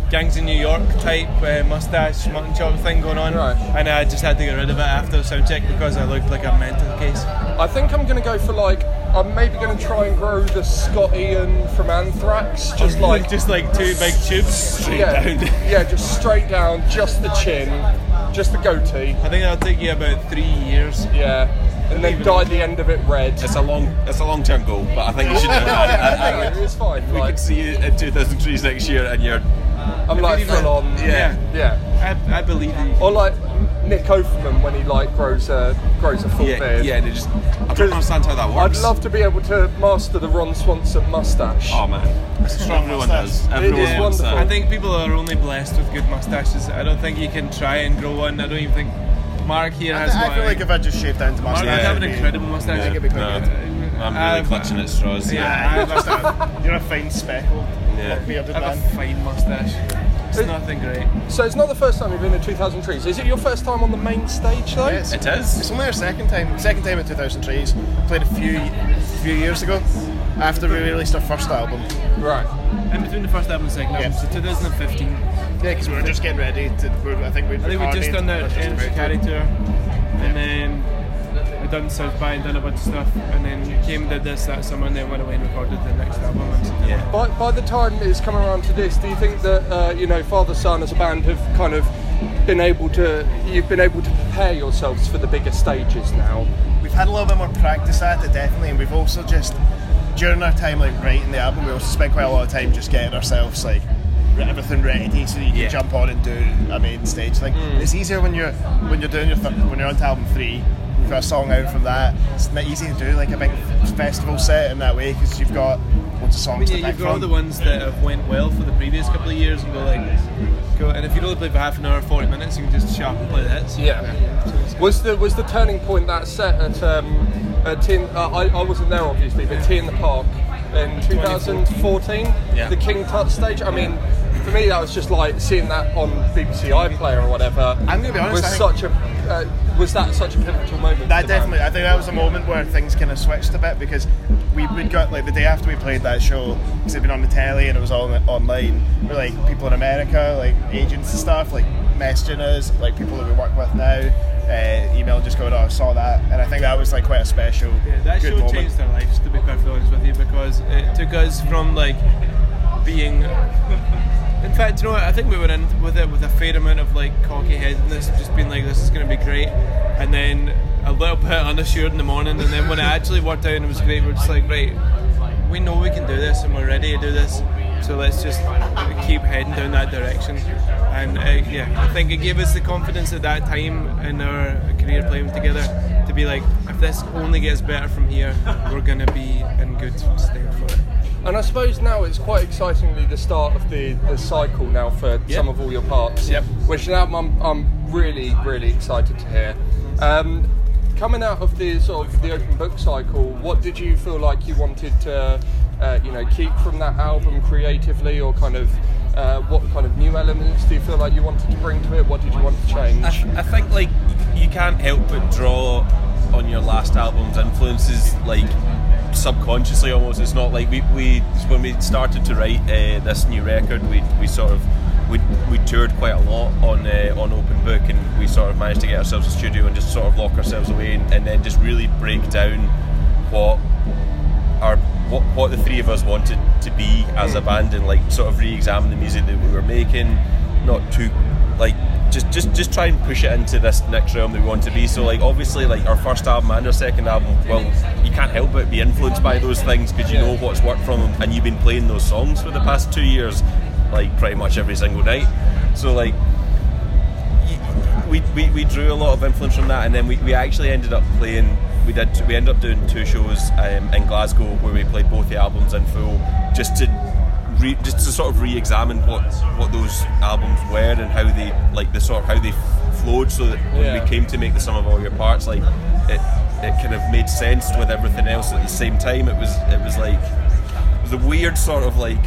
gangs in New York type uh, mustache mutton chop thing going on, Right. and I just had to get rid of it after the sound check because I looked like a mental case. I think I'm going to go for like I'm maybe going to try and grow the Scott Ian from Anthrax, just like just like two big tubes. yeah, yeah, just straight down, just the chin, just the goatee, I think that'll take you about three years. yeah, and then dye the end of it red. It's a long, it's a long-term goal, but I think you should do it. I, I, I, I think it's fine. we Like, could see you in 2000 Trees next year, and you're I'm like full on. Yeah. yeah. I, I believe you. Or like Nick Offerman when he like grows a grows a full yeah, beard. yeah. They just, I don't understand how that works. I'd love to be able to master the Ron Swanson mustache. Oh man, strong everyone does. Everyone is wants wonderful. I think people are only blessed with good mustaches. I don't think you can try and grow one. I don't even think Mark here I, has I feel like if I just shaved down to Mark mustache, would have an incredible mustache. I think it'd be quite No, good. I'm really I've- clutching at straws. Yeah, I have, Just a, a- You're a fine speckle. Yeah. Bearded I have man. a fine mustache. It's nothing great. So it's not the first time you've been in 2000 Trees. Is it your first time on the main stage though? Yes. It is. It's only our second time. Second time at 2000 Trees. Played a few few years ago after we released our first album. Right. In between the first album and second album, Yeah. so 2015. Yeah, because we were just getting ready to. We're, I think we'd I think we just recorded, done that we're just in about to- Shikari tour, and then we done South by and done a bunch of stuff, and then you came and did this that summer, and then went away and recorded the next album. And Yeah. By, by the time it's coming around to this, do you think that uh, you know Fatherson as a band have kind of been able to you've been able to prepare yourselves for the bigger stages now? We've had a little bit more practice at it, definitely, and we've also just during our time like writing the album, we also spent quite a lot of time just getting ourselves like everything ready so you can Yeah. jump on and do a main stage thing. It's easier when you're when you're doing your th- when you're on to album three. You've got a song out from that. It's not easy to do like a big festival set in that way because you've got lots of I songs mean, yeah, pick you've got all the ones that have went well for the previous couple of years, and go like, go. And if you only play for half an hour, 40 minutes, you can just sharp and play the hits. Yeah. Was the was the turning point that set at um, at T in, uh, I, I wasn't there obviously, but T in the Park in 2014, Yeah. the King Tut stage. I mean, for me that was just like seeing that on BBC iPlayer or whatever. I'm gonna be honest, Was I think- such a uh, was that such a pivotal moment? That the band? definitely, I think that was a moment where things kind of switched a bit because we we got like the day after we played that show because it'd been on the telly and it was all online. We're like people in America, like agents and stuff, like messaging us, like people that we work with now, uh, email just going, "Oh, I saw that," and I think that was like quite a special, Yeah, that good show moment. changed our lives, to be perfectly honest with you, because it took us from like being. In fact, you know what? I think we were in with it with a fair amount of like cocky headedness, just being like, "This is going to be great," and then a little bit unassured in the morning, and then when it actually worked out and it was great, we're just like, "Right, we know we can do this, and we're ready to do this." So let's just keep heading down that direction. And uh, yeah, I think it gave us the confidence at that time in our career playing together to be like, if this only gets better from here, we're going to be in good stead it. And I suppose now it's quite excitingly the start of the, the cycle now for Sum of All Your Parts. Yep. Which now I'm, I'm really, really excited to hear. Um, coming out of the sort of the open book cycle, what did you feel like you wanted to, uh, you know, keep from that album creatively, or kind of uh, what kind of new elements do you feel like you wanted to bring to it? What did you want to change? I, th- I think like you can't help but draw on your last album's influences like subconsciously almost. It's not like we, we when we started to write uh, this new record we, we sort of we, we toured quite a lot on uh, on open book and we sort of managed to get ourselves a studio and just sort of lock ourselves away and, and then just really break down what our what, what the three of us wanted to be as a band and like sort of re-examine the music that we were making. Not too like just just just try and push it into this next realm that we want to be. So like obviously like our first album and our second album, well, you can't help but be influenced by those things because you know what's worked from them, and you've been playing those songs for the past two years, like pretty much every single night. So like we, we, we drew a lot of influence from that, and then we, we actually ended up playing. We did. We ended up doing two shows um, in Glasgow where we played both the albums in full, just to re, just to sort of re-examine what what those albums were and how they like the sort of how they flowed, so that when Yeah. we came to make the sum of all your parts, like it it kind of made sense with everything else at the same time. It was it was like it was a weird sort of like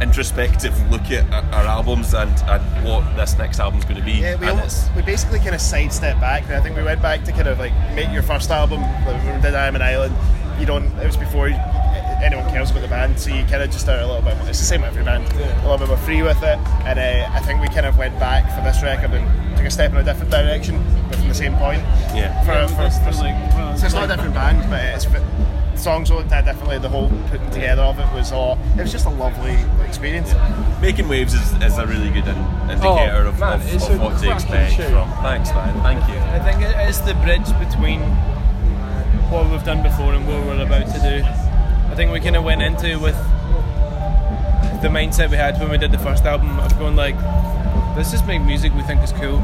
introspective look at our our albums and, and what this next album's going to be. Yeah, we, almost, we basically kind of sidestepped back. and I think we went back to kind of like make your first album. Like when we did I Am an Island, you don't. It was before anyone cares about the band, so you kind of just are a little bit. More, It's the same with every band. A little bit more free with it, and uh, I think we kind of went back for this record and took a step in a different direction, but from the same point. Yeah. For, for, for, like, well, so it's not a different band, but it's the songs were looked at differently. The whole putting together of it was all. It was just a lovely experience. Making Waves is, is a really good in, indicator Oh, of, man, of, of what to expect tune. from. Thanks, man. Thank you. I think it is the bridge between what we've done before and what we're about to do. Think we kind of went into with the mindset we had when we did the first album of going like, let's just make music we think is cool.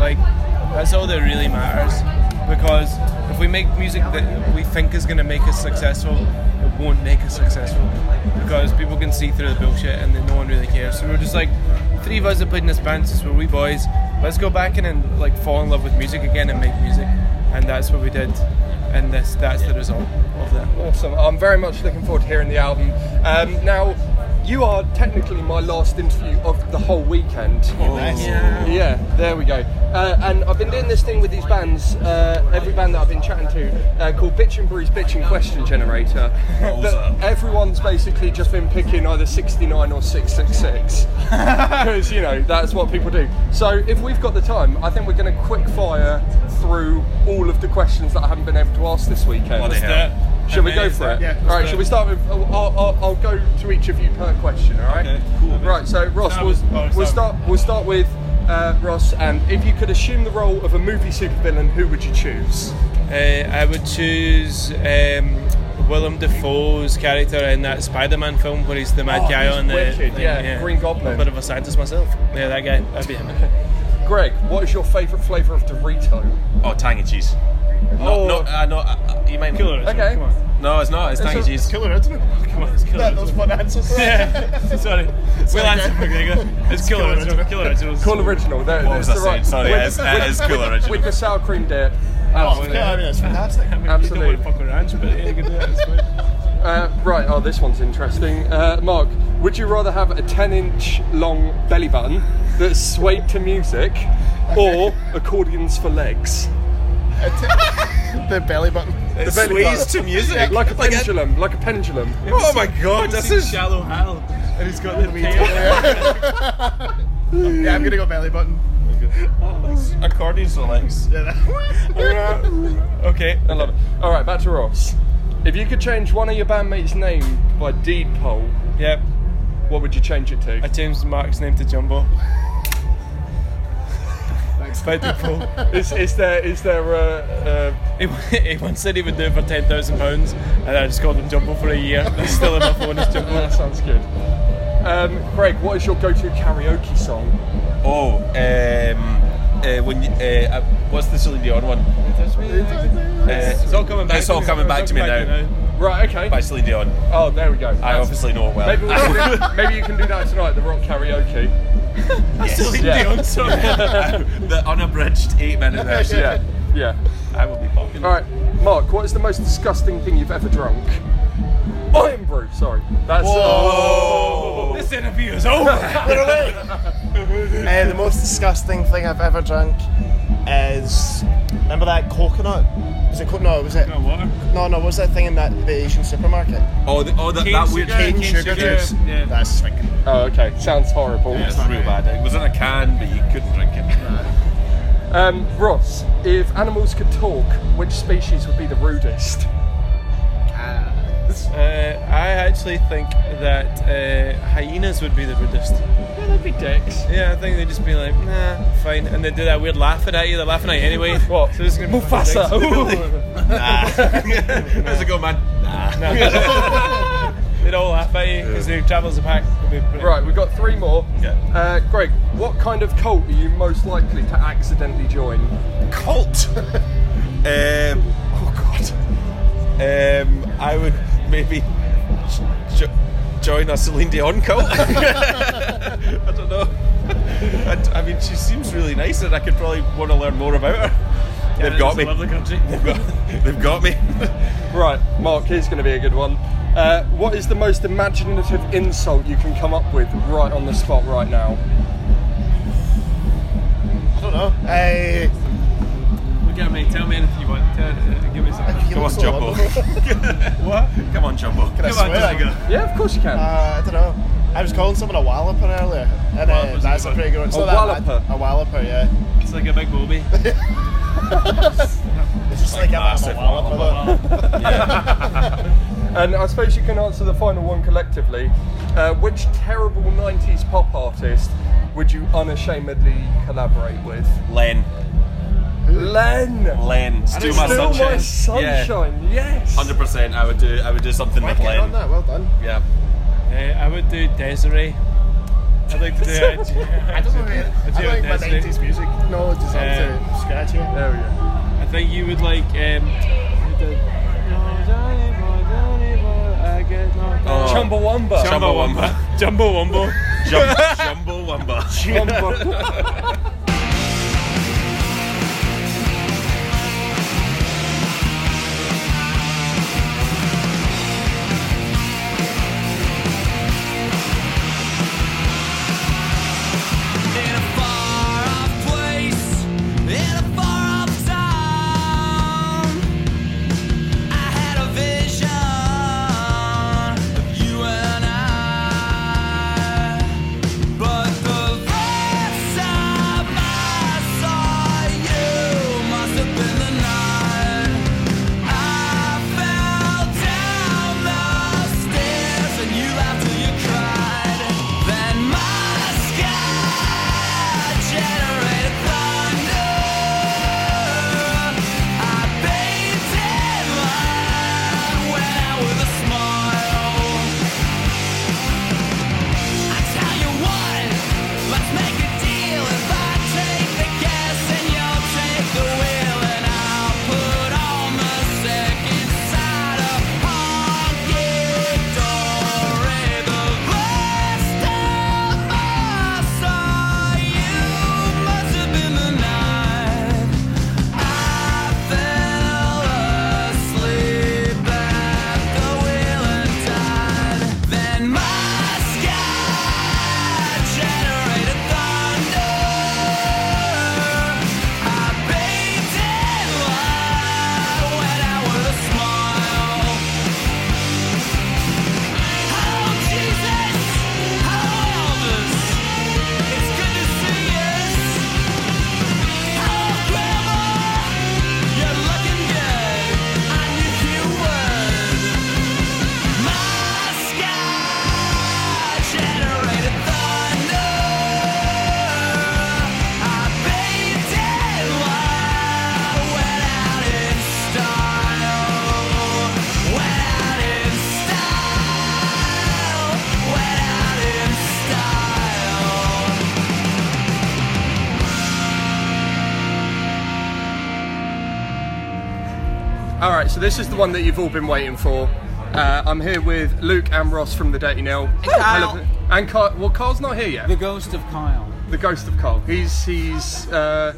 Like that's all that really matters. Because if we make music that we think is going to make us successful, it won't make us successful. Because people can see through the bullshit and then no one really cares. So we're just like, three of us that played in this band since we're wee boys. Let's go back in and like fall in love with music again and make music. And that's what we did. And this that's the result of that. Awesome. I'm very much looking forward to hearing the album. Um, now, you are technically my last interview of the whole weekend. Yeah, there we go. Uh, and I've been doing this thing with these bands, uh, every band that I've been chatting to, uh, called Bitchin' Brews Bitch and Question Generator. That everyone's basically just been picking either 69 or 666. Because, you know, that's what people do. So if we've got the time, I think we're going to quick fire through all of the questions that I haven't been able to ask this weekend. Bloody hell. Shall we go for it? Yeah, all right. Shall we start with? I'll, I'll, I'll go to each of you per question. All right. Okay, cool. Right. So Ross, we'll, oh, we'll start start. We'll start with uh, Ross. And if you could assume the role of a movie supervillain, who would you choose? Uh, I would choose um, Willem Dafoe's character in that Spider-Man film where he's the mad Oh, guy he's on the wicked, thing, yeah, Green Goblin. A bit of a scientist myself. Yeah, that guy. That'd be him. Greg, what is your favourite flavour of Dorito? Oh, tangy cheese. Oh. No, no, uh, no. Uh, you might. Killer. Okay. Come on. No, it's not. It's tangy a- cheese. Killer original. Come on. It's killer. That, those one answers. yeah. Sorry. Will answer McGregor. It's killer. Killer Original. Killer. Original. Cool original. There, What was that's I the right- saying? Sorry, with- it is, it is cool with the sour cream dip. Oh, Absolutely. yeah, I mean, it's fantastic. I mean, you Absolutely. don't want to fuck around, but yeah, you can do that. It's fine. Uh, right, oh, this one's interesting. Uh, Marc, would you rather have a 10 inch long belly button that's swayed to music or accordions for legs? the belly button. It belly sways button. to music. Like a pendulum, like a pendulum. Oh my god, this is. shallow hell, and he's got the tail. Yeah, I'm gonna go belly button. Oh, Accordion selects. Okay. I love it. All right, back to Ross. If you could change one of your bandmates' name by deed poll, Yep. what would you change it to? I to? changed Marc's name to Jumbo. Thanks. By default. Is, is there is there a, He, he once said he would do it for ten thousand pounds, and I just called him Jumbo for a year. That's still enough on his uh, Jumbo. that sounds good. Um, Greg, what is your go-to karaoke song? Oh, um, uh, when you, uh, uh, what's the Celine Dion one? Uh, It's all coming back. It's all coming back to me now. Right, okay. By Celine Dion. Oh, there we go. I That's- obviously know it well. Maybe, we can do, maybe you can do that tonight, the rock karaoke. Celine Yeah. Dion song. the unabridged eight minute version. Yeah, yeah. I will be popular. All right, Marc, what is the most disgusting thing you've ever drunk? I am brew, sorry. That's. Whoa. This interview is over. Uh, the most disgusting thing I've ever drunk is remember that coconut? Was it co- no? Was it No water. no? No, what was that thing in that the Asian supermarket? Oh, the, oh that, Cane that weird. Cane cane sugar, sugar, juice. yeah. That's stinking. oh, okay. Sounds horrible. Yeah, it's real bad. It was in a can, but you couldn't drink it. Um, Ross, if animals could talk, which species would be the rudest? Uh, I actually think that uh, hyenas would be the rudest. Yeah, they'd be dicks. Yeah, I think they'd just be like, nah, fine, and they do that weird laughing at you. They're laughing at you anyway. What? So it's gonna be Mufasa. How's it going, man? Nah. They'd all laugh at you because they travel as a pack. It'd be pretty- Right, we've got three more. Yeah. Uh, Greg, what kind of cult are you most likely to accidentally join? Cult. um, oh God. Um, I would maybe jo- join a Celine Dion cult. I don't know. I, I mean, she seems really nice, and I could probably want to learn more about her. They've got me. Lovely country. They've got, they've got me. Right, Marc, here's going to be a good one. Uh, what is the most imaginative insult you can come up with right on the spot right now? I don't know. Uh, Look at me. Tell me anything you want. Tell, uh, give me something. you Come on, so Jumbo. What? Come on, Jumbo. Can I Come on, swear? Tiger. Yeah, of course you can. Uh, I don't know. I was calling someone a walloper earlier, and uh, Walloper's that's a a good pretty good one. It's A not that bad. walloper? A walloper, yeah. It's like a big booby. It's just like, I'm, I'm a massive walloper. though. And I suppose you can answer the final one collectively. Uh, which terrible 90s pop artist would you unashamedly collaborate with? Len. Len! Len. Still my Still sunshine. my sunshine, yes! Hundred percent. I would do. I would do something with Get on Len. that, well done. Yeah. Uh, I would do Desiree. I'd like to do it. I don't know. I I'd don't do my 90s music knowledge is up Yeah. to scratch here. There we go. I think you would like. Um, the, I get knocked Oh. out. Chumbawamba. Chumbawamba. Jumbo Wumbo. Jumbo, jumbo wumba. this is the one that you've all been waiting for. Uh, I'm here with Luke and Ross from the Dirty Nil. And Kyle. And Kyle. Well, Carl's not here yet. The ghost of Kyle. The ghost of Carl. He's he's uh,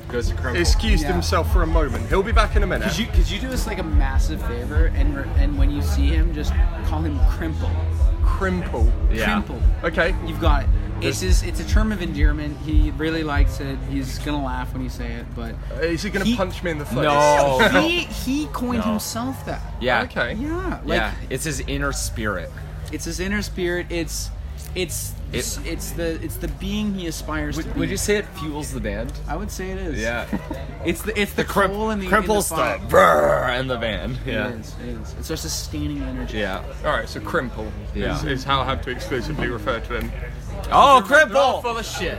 excused Yeah. himself for a moment. He'll be back in a minute. Could you could you do us like a massive favor and re- and when you see him, just call him Crimple. Crimple. Crimple. Okay. You've got it. It's his, it's a term of endearment. He really likes it. He's gonna laugh when you say it, but Uh, Is he going to punch me in the face? No. he he coined No. himself that. Yeah. Okay. Yeah. Like yeah. It's his inner spirit. it's his inner spirit. It's it's It's, it's the it's the being he aspires to Would, be. would you say it fuels the band? I would say it is. Yeah. It's the it's the, coal in the in Crimples the the fire. brrr in the band. Yeah. It is. It is. It's just sustaining energy. Yeah. All right, so Crimple Yeah. is, is how I have to exclusively refer to him. Oh, They're all full of shit.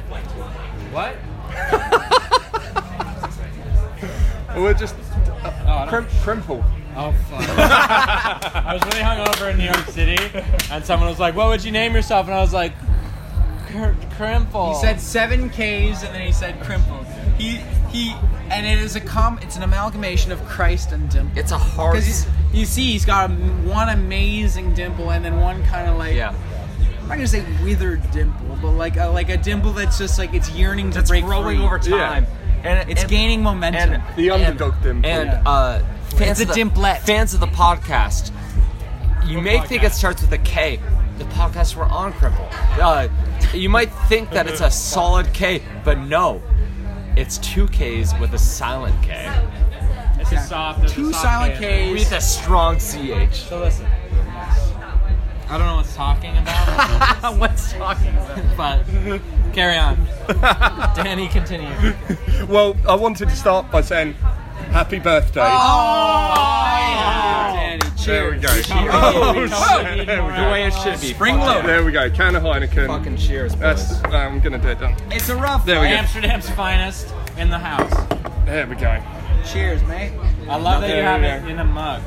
What? We're just uh, oh, Crim- Crimple. Oh fuck! I was really hungover in New York City, and someone was like, "What would you name yourself?" And I was like, Cr- "Crimple." He said seven K's and then he said crimple. He he and it is a com. It's an amalgamation of Christ and dimple. It's a hard. Because you see, he's got a, one amazing dimple and then one kind of like Yeah. I'm not gonna say withered dimple, but like a, like a dimple that's just like it's yearning to That's break growing free. over time. And It's and- gaining momentum. and The underdog dimple. And Yeah. uh, fans It's a of the, dimplet. Fans of the podcast, you may think it starts with a K. The podcast we're on, Cripple. Uh, you might think that it's a solid K, but no, it's two Ks with a silent K It's a soft. there's a Two soft silent K. K's. with a strong CH. So listen. I don't know what's talking about, What's talking about? but carry on. Danny, continue. Well, I wanted to start by saying happy birthday. Oh, Danny, cheers. there we cheers. go. Oh, shit. There we go. The way it should be. Spring load. There we go. Can of Heineken. Fucking cheers, boys. That's, uh, I'm gonna do it. Done. It's a rough. There we go. Amsterdam's finest in the house. There we go. Cheers, mate. I love that you have it in a mug.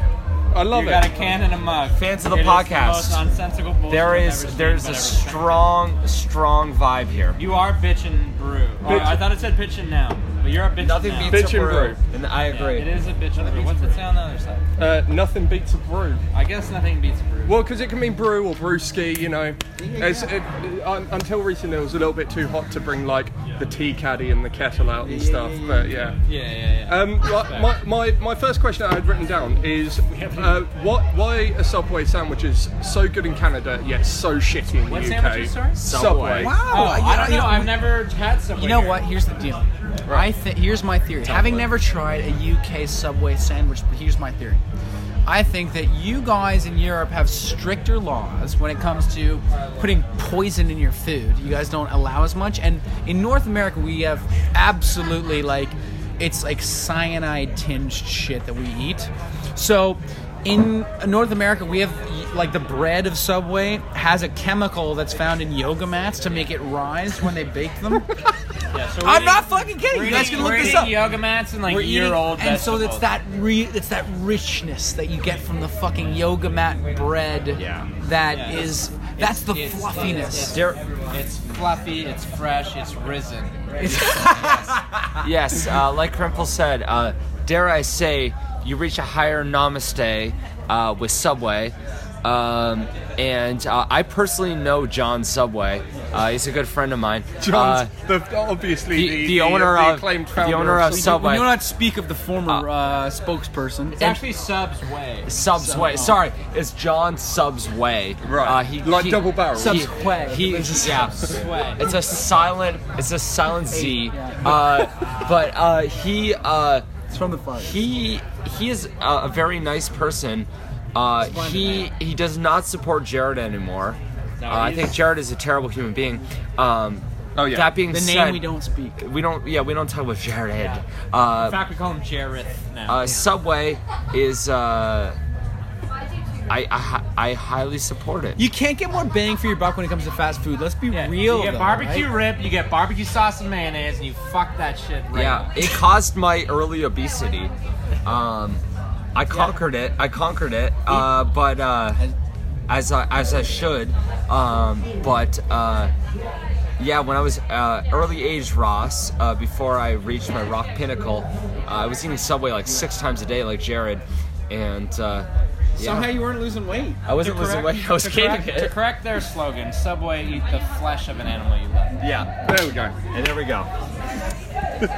I love you it. got a can and a mug. Fans of the It is podcast. most nonsensical bullshit There I've is ever seen, there's but a ever seen. strong strong vibe here. You are bitchin' brew. Or, oh, I thought it said bitchin' now, but you're a bitch. Nothing now. beats Bitch a brew, brew. and I Yeah, agree. it is a bitchin' brew. What's it say on the other side? Uh, nothing beats a brew. I guess nothing beats a brew. Well, because it can mean brew or brewski, you know. It's, it, uh, until recently, it was a little bit too hot to bring like the tea caddy and the kettle out and stuff. But yeah. Yeah, yeah, yeah. Um, like, my, my, my first question that I had written down is uh, what why are Subway sandwiches so good in Canada yet so shitty in the What UK? sandwiches, sorry? Subway. Wow. Oh, I you don't you know. I've never had Subway. You know here. what? Here's the deal. I think here's my theory. Having never tried a UK Subway sandwich, but here's my theory. I think that you guys in Europe have stricter laws when it comes to putting poison in your food. You guys don't allow as much, and in North America we have absolutely like it's like cyanide tinged shit that we eat. So in North America, we have like the bread of Subway has a chemical that's found in yoga mats to make it rise when they bake them. Yeah, so I'm eating- not fucking kidding. You guys eating- can look we're this eating up. yoga mats and like We're year eating- old and so it's that re, it's that richness that you get from the fucking yoga mat bread. Yeah. That Yeah. is that's the It's- fluffiness. It's, it's fluffy. It's fresh. It's risen. yes, uh, like Crimple said, uh, dare I say, you reach a higher namaste uh, with Subway. Um, and uh, I personally know John Subway. Uh, he's a good friend of mine. John, Uh, the, obviously the- the, the owner of- acclaimed the founder owner of Subway. We do not speak of the former uh, spokesperson. It's actually Sub's way. Subs Way. Sorry, it's John Subs Way. Right. Uh, he, Like he- double barrel. He, Subs Way. he, yeah. Way. It's a silent. It's a silent Z. Uh, but uh, he. It's from the fire. he he is a, a very nice person. Uh, he he does not support Jared anymore. No, uh, I think Jared is a terrible human being. Um, Oh, yeah. That being The said, name we don't speak. we don't. Yeah, we don't talk about Jared. In Uh, fact, we call him Jareth now. uh, Subway is. Uh, I, I I highly support it. You can't get more bang for your buck when it comes to fast food. Let's be yeah, real. You get though, barbecue right? rib. You get barbecue sauce and mayonnaise, and you fuck that shit. Right Yeah, up. it caused my early obesity. Um, I conquered it. I conquered it. Uh, but uh, as I, as I should. Um, but uh, yeah, when I was uh, early age Ross, uh, before I reached my rock pinnacle, uh, I was eating Subway like six times a day, like Jared, and uh, yeah. Somehow you weren't losing weight. I wasn't To losing weight. I was to gaining correct, To it. correct their slogan, Subway eat the flesh of an animal you love. Yeah, There we go. and there we go.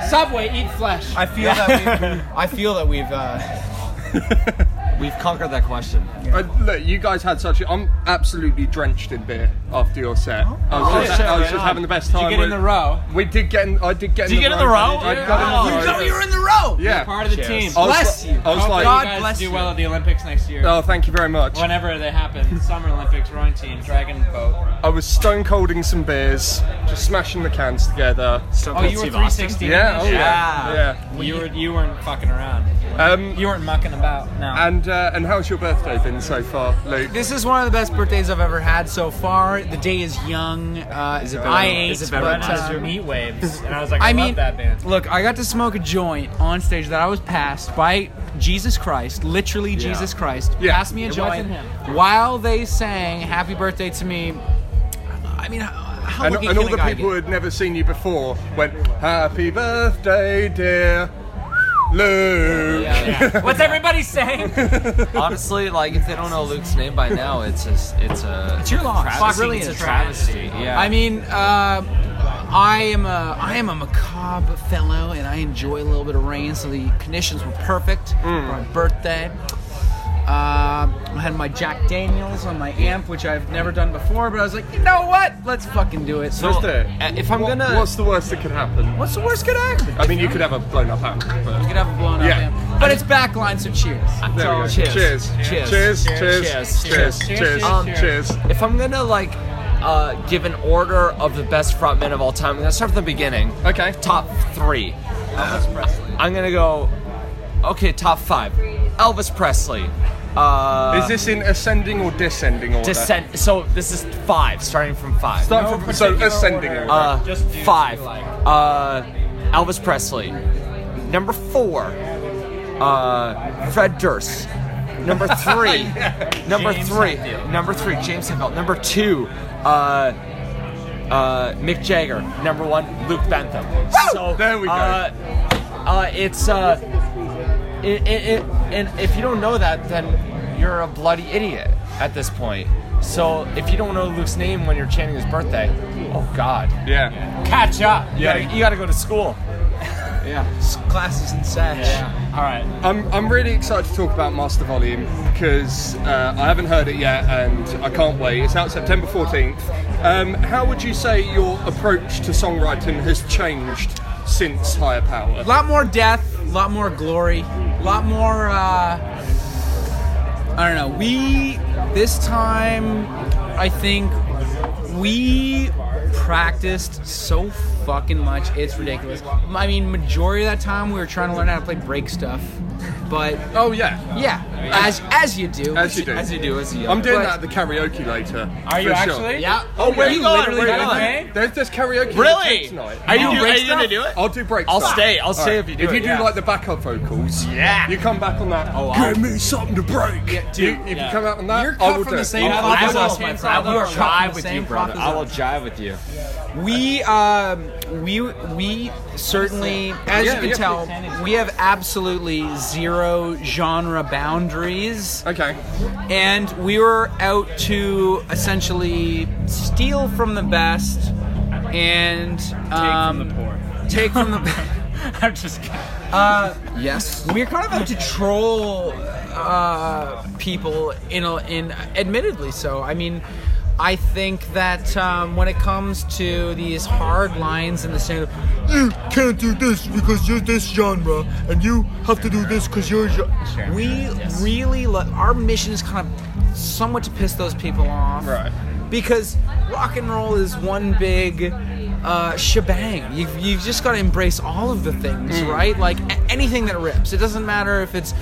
Subway eat flesh. I feel that we've, I feel that we've uh, We've conquered that question. Uh, look, you guys had such. I'm absolutely drenched in beer. after your set. I was Oh, just, shit, I was just having the best time. Did you time. get in the row? We did get in. I did get. Did in you the get in the row? I, did- I got in the row. You know you were in the row. Yeah. Part of the team. I Bless you. I was Hopefully like, God you guys bless do you. well at the Olympics next year. oh, thank you very much. Whenever they happen, Summer Olympics rowing team, Dragon Boat. I was stone colding some beers, just smashing the cans together. Oh, you were 360. Yeah, oh yeah, yeah. You were you weren't fucking around. Um, You weren't mucking about. No. and uh, and how's your birthday been so far, Luke? This is one of the best birthdays I've ever had so far. The day is young. Uh, Is it better- I ate, is it better but, uh? Meat waves, and I was like, I I, mean, love that band. look, I got to smoke a joint on stage that I was passed by Jesus Christ, literally Jesus Christ, Yeah. passed me a It joint while they sang "Happy Birthday" to me. I mean, how, And, and all the people who had never seen you before went, "Happy birthday, dear Luke." What's everybody saying? Honestly, like if they don't know Luke's name by now, it's a, it's a It's your loss. travesty. It really it's is. a travesty. Yeah. I mean, uh, I am a I am a macabre fellow, and I enjoy a little bit of rain. So the conditions were perfect for my birthday. Uh, I had my Jack Daniels on my amp, which I've never done before, but I was like, you know what? Let's fucking do it. So, Just if I'm What- gonna, What's the worst that could happen? what's the worst could happen? I mean, you could have a blown up amp. But... You could have a blown up Yeah. amp. But it's backline, so cheers. There we go. Cheers. Cheers. Cheers. Cheers. Cheers. Cheers. Cheers. Cheers. Um, Cheers. If I'm gonna like uh, give an order of the best frontmen of all time, I'm gonna start from the beginning. Okay. Top three. I'm gonna go. Okay, top five. Elvis Presley. Uh, Is this in ascending or descending order? descent? So this is five, starting from five. Start from so ascending order. Uh, Just five. what you Uh, Elvis Presley. Number four. Uh, Fred Durst. Number three. Number James three. Hetfield. Number three. James Hetfield. Number two. Uh, uh, Mick Jagger. Number one. Luke Bentham. So There we go. Uh, uh, it's uh, it, it, it, and if you don't know that, then you're a bloody idiot at this point. So if you don't know Luke's name when you're chanting his birthday, oh God, yeah. Catch up. you gotta, you gotta go to school. Yeah, classes and such. Yeah. All right. I'm, I'm really excited to talk about Master Volume because uh, I haven't heard it yet and I can't wait. It's out September 14th. Um, how would you say your approach to songwriting has changed since Higher Power? A lot more death, a lot more glory, a lot more. Uh, I don't know. We this time, I think we practiced so fucking much. It's ridiculous. I mean, majority of that time we were trying to learn how to play break stuff, but Oh yeah, yeah, as as you do. as you do. As you do, as you. I'm doing But- that at the karaoke later. Are you for sure. actually? Yeah. Oh, where We you going? literally Where you got going? Okay. There's there's karaoke at Really? the tonight. Are you, are you gonna do it? I'll do break I'll stuff. stay. I'll stay if you do If it. you do yeah. like the backup vocals, Yeah. you come back on that. Oh, I'll- Give me something to break. Yeah, you, if yeah. you come out on that, You're I cut will from do the it. same I'll- I'll as do it. us, my friend. I will We're cut from jive with you, brother. I will jive with you. We um we we certainly, as Yeah, you can yeah, tell, we have absolutely zero genre boundaries, Okay. and we were out to essentially steal from the best and um, from the poor. take from the. I'm just kidding. Uh, yes. We're kind of out to troll uh, people in a, in admittedly so. I mean, I think that um, when it comes to these hard lines in the sense you can't do this because you're this genre and you have to do this because you're gen-" we really lo- our mission is kind of somewhat to piss those people off Right. because rock and roll is one big uh, shebang. You've, you've just got to embrace all of the things, right? Like a- anything that rips. It doesn't matter if it's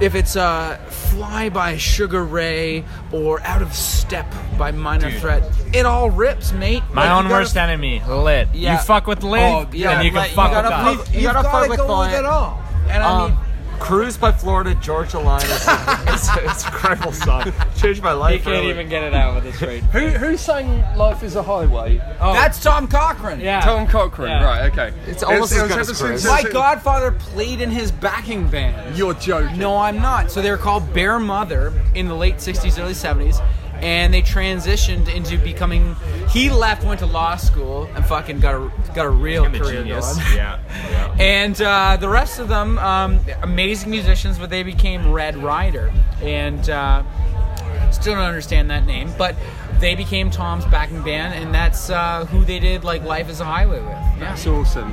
if it's uh, "Fly" by Sugar Ray or "Out of Step" by Minor Threat. It all rips, mate. My Like, own gotta- worst enemy, lit. Yeah. You fuck with lit, Oh, yeah, and you can like, fuck you with gotta that. fuck- You You've gotta gotta fuck with go with Lit. it all. And I mean, Um, Cruise by Florida Georgia Line is it's, it's a incredible song. Changed my He life. can't really. even get it out with a straight. Who who sang "Life Is a Highway"? Oh. that's Tom Cochrane. Yeah. Tom Cochrane. Yeah. Right. Okay. It's almost It's- as good it's as ever Chris. since- My godfather played in his backing band. You're joking. No, I'm not. So they were called Bear Mother in the late 60s, early 70s. And they transitioned into becoming. He left, went to law school, and fucking got a got a real career genius. going. Yeah. yeah. And uh, the rest of them, um, amazing musicians, but they became Red Rider. And uh, Still don't understand that name, but they became Tom's backing band, and that's uh, who they did like Life is a Highway with. Yeah. That's awesome.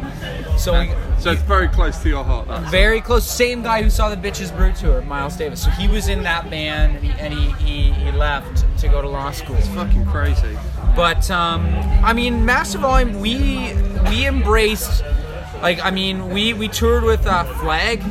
So we, So it's very close to your heart. That very close. Same guy who saw the Bitches Brew tour, Miles Davis. So he was in that band, and he and he, he, he left to go to law school. It's fucking crazy. But um, I mean, Massive Volume, we we embraced. Like I mean, we we toured with uh, Flag,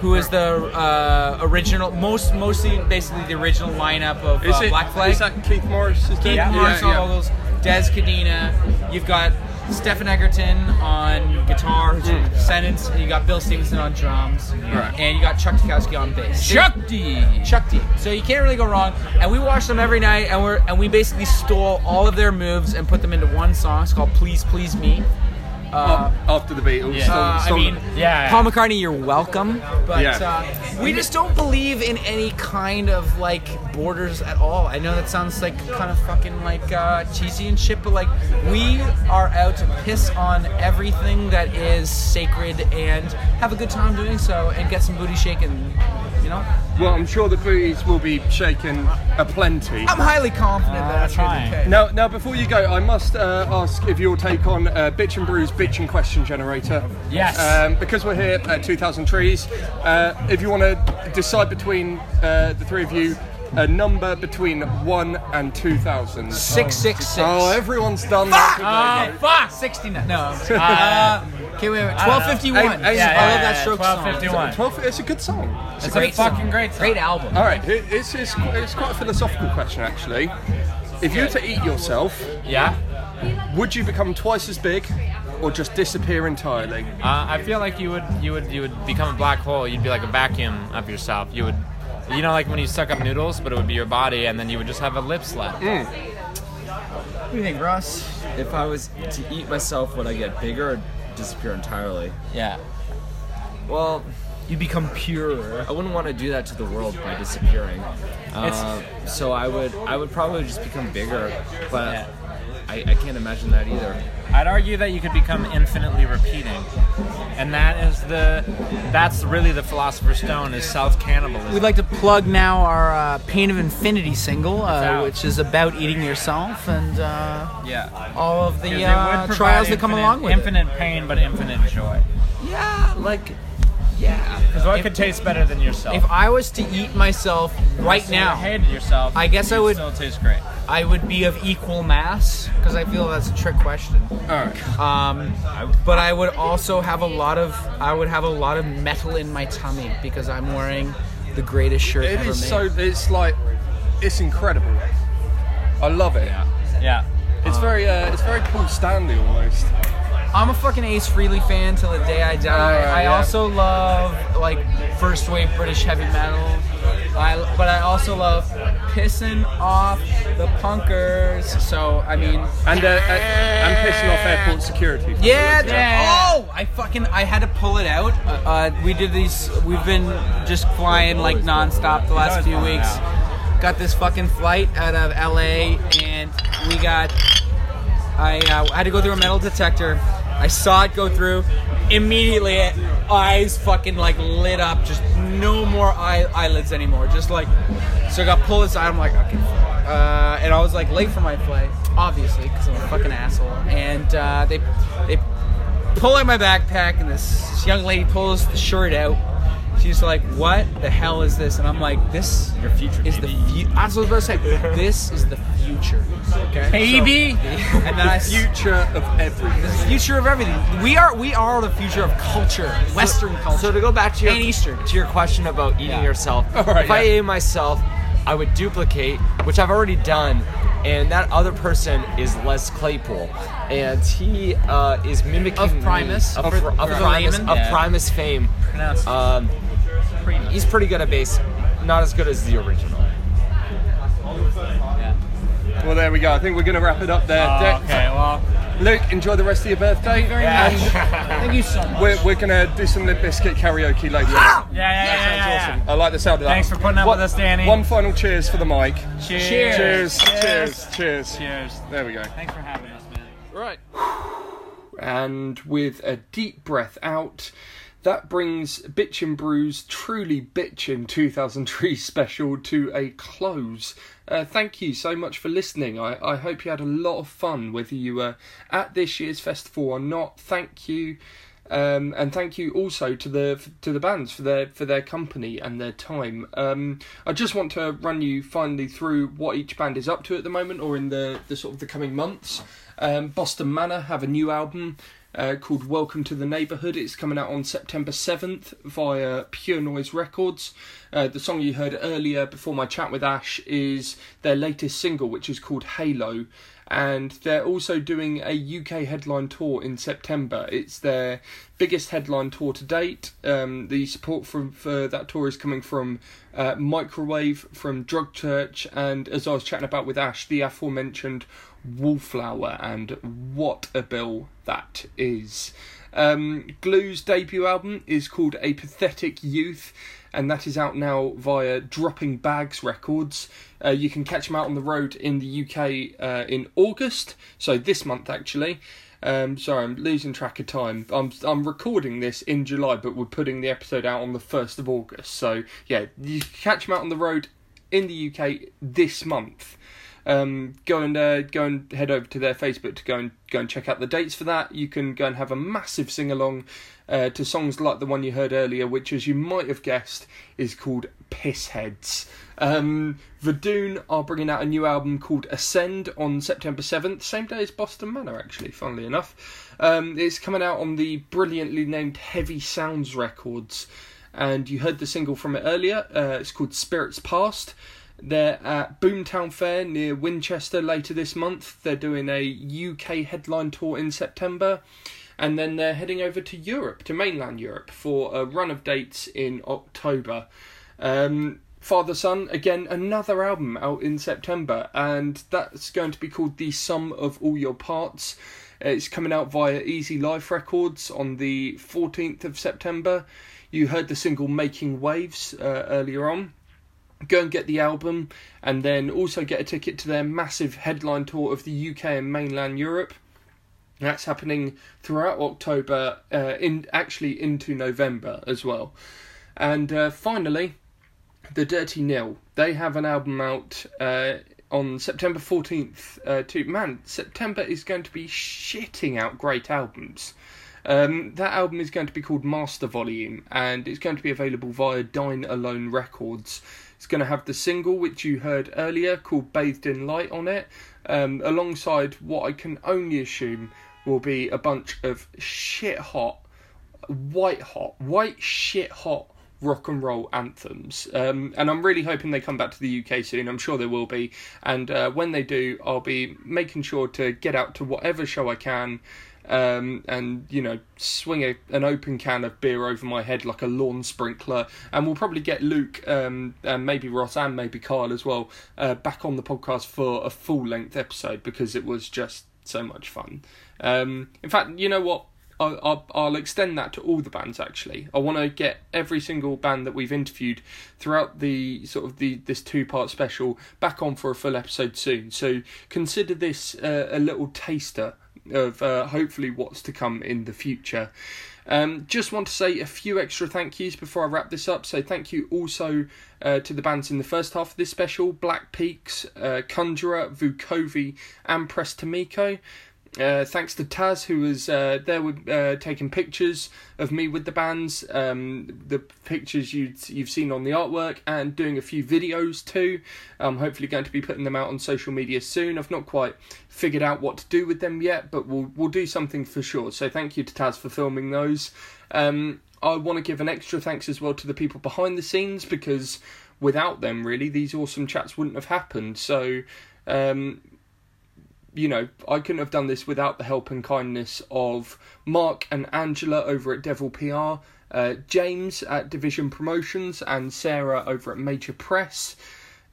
who is the uh, original, most mostly basically the original lineup of uh, it Black Flag. Is that Keith Morris? Is Keith that- Morris yeah, yeah. vocals, Dez Cadena. You've got Stephen Egerton on guitar, who's hmm. from Descendents. and You got Bill Stevenson on drums, Right. and you got Chuck Dukowski on bass. Chuck D. Chuck D. So you can't really go wrong. And we watched them every night, and we're and we basically stole all of their moves and put them into one song. It's called "Please Please Me." Uh, After the Beatles. uh, Stolen- I stolen- mean, Paul McCartney, you're welcome, but Yeah. uh, we just don't believe in any kind of like borders at all. I know that sounds like kind of fucking like uh, cheesy and shit, but like we are out to piss on everything that is sacred and have a good time doing so and get some booty shaking. You know, Well, I'm sure the booties will be shaken aplenty. I'm highly confident that that's going to be the case. Now, now, before you go, I must uh, ask if your take on uh, Bitchin' Brews Bitch and Question Generator. Yes. Um, because we're here at 2,000 Trees, uh, if you want to decide between uh, the three of you, a number between 1 and 2,000. Six, six, six. Oh, everyone's done that. Ah, fuck! 69. No. Uh, okay, wait, wait. 1251. Aim- aim- I love that stroke song. 1251. 12, it's a good song. It's a great fucking song. great song. Great album. All right, it- it's, it's, it's quite a philosophical question, actually. If you were to eat yourself, Yeah. would you become twice as big or just disappear entirely? Uh, I feel like you would you would you would become a black hole. You'd be like a vacuum of yourself. You would, you know, like when you suck up noodles, but it would be your body, and then you would just have a lips left. What do you think, Ross? If I was to eat myself, would I get bigger or disappear entirely? Yeah. Well, You become pure. I wouldn't want to do that to the world by disappearing. Uh, so I would, I would probably just become bigger, but Yeah. I, I can't imagine that either. I'd argue that you could become infinitely repeating, and that is the that's really the philosopher's stone is self cannibalism. We'd like to plug now our uh, Pain of Infinity single, uh, which is about eating yourself and uh, yeah. all of the it uh, trials that come along with infinite pain, but infinite joy. Yeah, like, yeah. Because what could taste better than yourself? If I was to eat myself right So now, hated yourself. I guess I you'd would- Still taste great. I would be of equal mass because I feel that's a trick question. Alright. Um, but I would also have a lot of I would have a lot of metal in my tummy because I'm wearing the greatest shirt It ever is made. so. It's like it's incredible. I love it. Yeah. It's very. Uh, it's very Paul Stanley almost. I'm a fucking Ace Frehley fan till the day I die. Alright, I yeah. also love like first wave British heavy metal. I, but I also love pissing off the punkers. So I mean, And uh, uh, and pissing off airport security. Yeah, yeah. Oh, I fucking I had to pull it out. Uh, uh, we did these. We've been just flying like nonstop the last few weeks. Got this fucking flight out of LA, and we got. I uh, had to go through a metal detector. I saw it go through. Immediately, eyes fucking like lit up. Just no more eye, eyelids anymore. Just like, so I got pulled aside. I'm like, okay. Uh, and I was like late for my flight, obviously, because I'm a fucking asshole. And uh, they they pull out my backpack, and this young lady pulls the shirt out. She's like, "What the hell is this?" And I'm like, "This Your future, is the baby. fu- That's what I was about to say. This is the future, okay? Baby! So- and then I The future of everything. the future of everything. We are we are the future of culture, Western culture. So to go back to your And Eastern. to your question about eating Yeah. yourself, Alright, if I ate myself, I would duplicate, which I've already done, and that other person is Les Claypool, and he uh, is mimicking Of me- Primus? of, For- of for Primus, of Yeah. Primus fame. Pronounced Um, he's pretty good at bass, not as good as the original. Yeah. Well, there we go. I think we're going to wrap it up there. Oh, okay. Well. Luke, enjoy the rest of your birthday. very and much. Thank you so much. We're, we're going to do some Limp Bizkit karaoke later. Ah! Yeah, yeah, yeah, yeah, yeah, Awesome. I like the sound of that. Thanks for putting up One- with us, Danny. One final cheers for the mic. Cheers. Cheers. Cheers. Cheers. Cheers. Cheers. There we go. Thanks for having us, man. Right. And with a deep breath out, that brings Bitchin' Brews Truly Bitchin' 2000 Trees special to a close. Uh, thank you so much for listening. I, I hope you had a lot of fun, whether you were at this year's festival or not. Thank you. Um, and thank you also to the to the bands for their for their company and their time. Um, I just want to run you finally through what each band is up to at the moment, or in the, the sort of the coming months. Um, Boston Manor have a new album uh, called Welcome to the Neighborhood. It's coming out on September 7th via Pure Noise Records. Uh, the song you heard earlier before my chat with Ash is their latest single, which is called Halo. And they're also doing a UK headline tour in September. It's their biggest headline tour to date. Um, the support from for that tour is coming from uh, Microwave, from Drug Church, and as I was chatting about with Ash, the aforementioned Wallflower, and what a bill that is. Um, Gloo's debut album is called A Pathetic Youth, and that is out now via Dropping Bags Records. Uh, you can catch them out on the road in the UK uh, in August, so this month actually. Um, sorry, I'm losing track of time. I'm I'm recording this in July, but we're putting the episode out on the first of August. So yeah, you catch them out on the road in the UK this month um, go and uh, go and head over to their Facebook to go and go and check out the dates for that. You can go and have a massive sing along uh, to songs like the one you heard earlier, which, as you might have guessed, is called Pissheads. Um, Vodun are bringing out a new album called Ascend on September 7th, same day as Boston Manor, actually, funnily enough. Um, it's coming out on the brilliantly named Heavy Sounds Records, and you heard the single from it earlier. Uh, it's called Spirits Past. They're at Boomtown Fair near Winchester later this month. They're doing a UK headline tour in September. And then they're heading over to Europe, to mainland Europe, for a run of dates in October. Um, Fatherson, again, another album out in September, and that's going to be called The Sum of All Your Parts. It's coming out via Easy Life Records on the 14th of September. You heard the single Making Waves uh, earlier on go and get the album and then also get a ticket to their massive headline tour of the UK and mainland Europe. That's happening throughout October, uh, in actually into November as well. And uh, finally, the Dirty Nil. They have an album out uh, on September 14th. Uh, to man, September is going to be shitting out great albums. Um, that album is going to be called Master Volume, and it's going to be available via Dine Alone Records. It's going to have the single which you heard earlier called Bathed in Light on it, um, alongside what I can only assume will be a bunch of shit hot, white hot, white shit hot rock and roll anthems. Um, and I'm really hoping they come back to the UK soon. I'm sure they will be. And uh, when they do, I'll be making sure to get out to whatever show I can um, and you know swing a, an open can of beer over my head like a lawn sprinkler. And we'll probably get Luke um, and maybe Ross and maybe Kyle as well uh, back on the podcast for a full length episode because it was just so much fun. Um, in fact, you know what? I'll, I'll, I'll, extend that to all the bands actually. I want to get every single band that we've interviewed throughout the sort of the this two part special back on for a full episode soon. So consider this uh, a little taster of uh, hopefully what's to come in the future. Um, just want to say a few extra thank yous before I wrap this up. So, thank you also uh, to the bands in the first half of this special Black Peaks, uh, Conjurer, Vukovi, and Press To Meco. Uh, thanks to Taz, who was uh, there with, uh, taking pictures of me with the bands, um, the pictures you you've seen on the artwork, and doing a few videos too. I'm hopefully going to be putting them out on social media soon. I've not quite figured out what to do with them yet, but we'll we'll do something for sure. So thank you to Taz for filming those. Um, I want to give an extra thanks as well to the people behind the scenes because without them, really, these awesome chats wouldn't have happened. So. Um, you know, I couldn't have done this without the help and kindness of Mark and Angela over at Devil PR, uh, James at Division Promotions, and Sarah over at Major Press.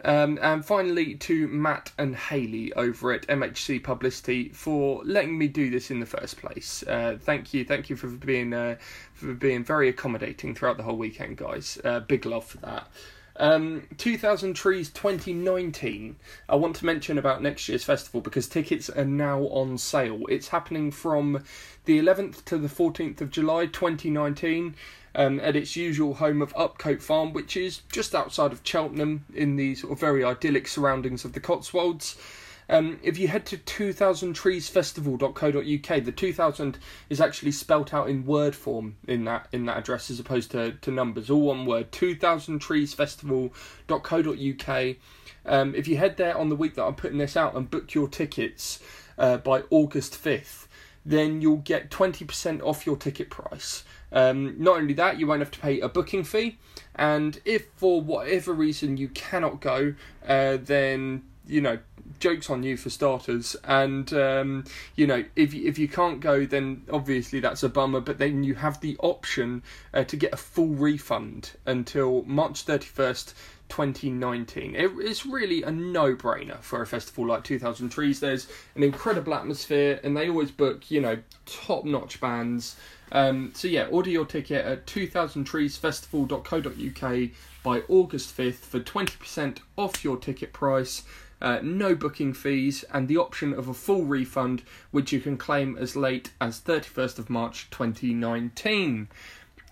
Um, and finally, to Matt and Haley over at MHC Publicity for letting me do this in the first place. Uh, thank you, thank you for being uh, for being very accommodating throughout the whole weekend, guys. Uh, big love for that. Um, 2000 Trees 2019. I want to mention about next year's festival because tickets are now on sale. It's happening from the 11th to the 14th of July 2019 um, at its usual home of Upcote Farm, which is just outside of Cheltenham in the sort of very idyllic surroundings of the Cotswolds. Um, if you head to 2000treesfestival.co.uk, the 2000 is actually spelt out in word form in that in that address as opposed to, to numbers, all one word. 2000treesfestival.co.uk. Um, if you head there on the week that I'm putting this out and book your tickets uh, by August 5th, then you'll get 20% off your ticket price. Um, not only that, you won't have to pay a booking fee, and if for whatever reason you cannot go, uh, then you know jokes on you for starters. And um, you know if if you can't go then obviously that's a bummer. But then you have the option uh, to get a full refund until March 31st 2019 it, it's really a no-brainer for a festival like 2000 trees there's an incredible atmosphere and they always book you know top-notch bands. Um, so yeah order your ticket at 2000treesfestival.co.uk by August 5th for 20% off your ticket price uh, no booking fees, and the option of a full refund, which you can claim as late as 31st of March 2019.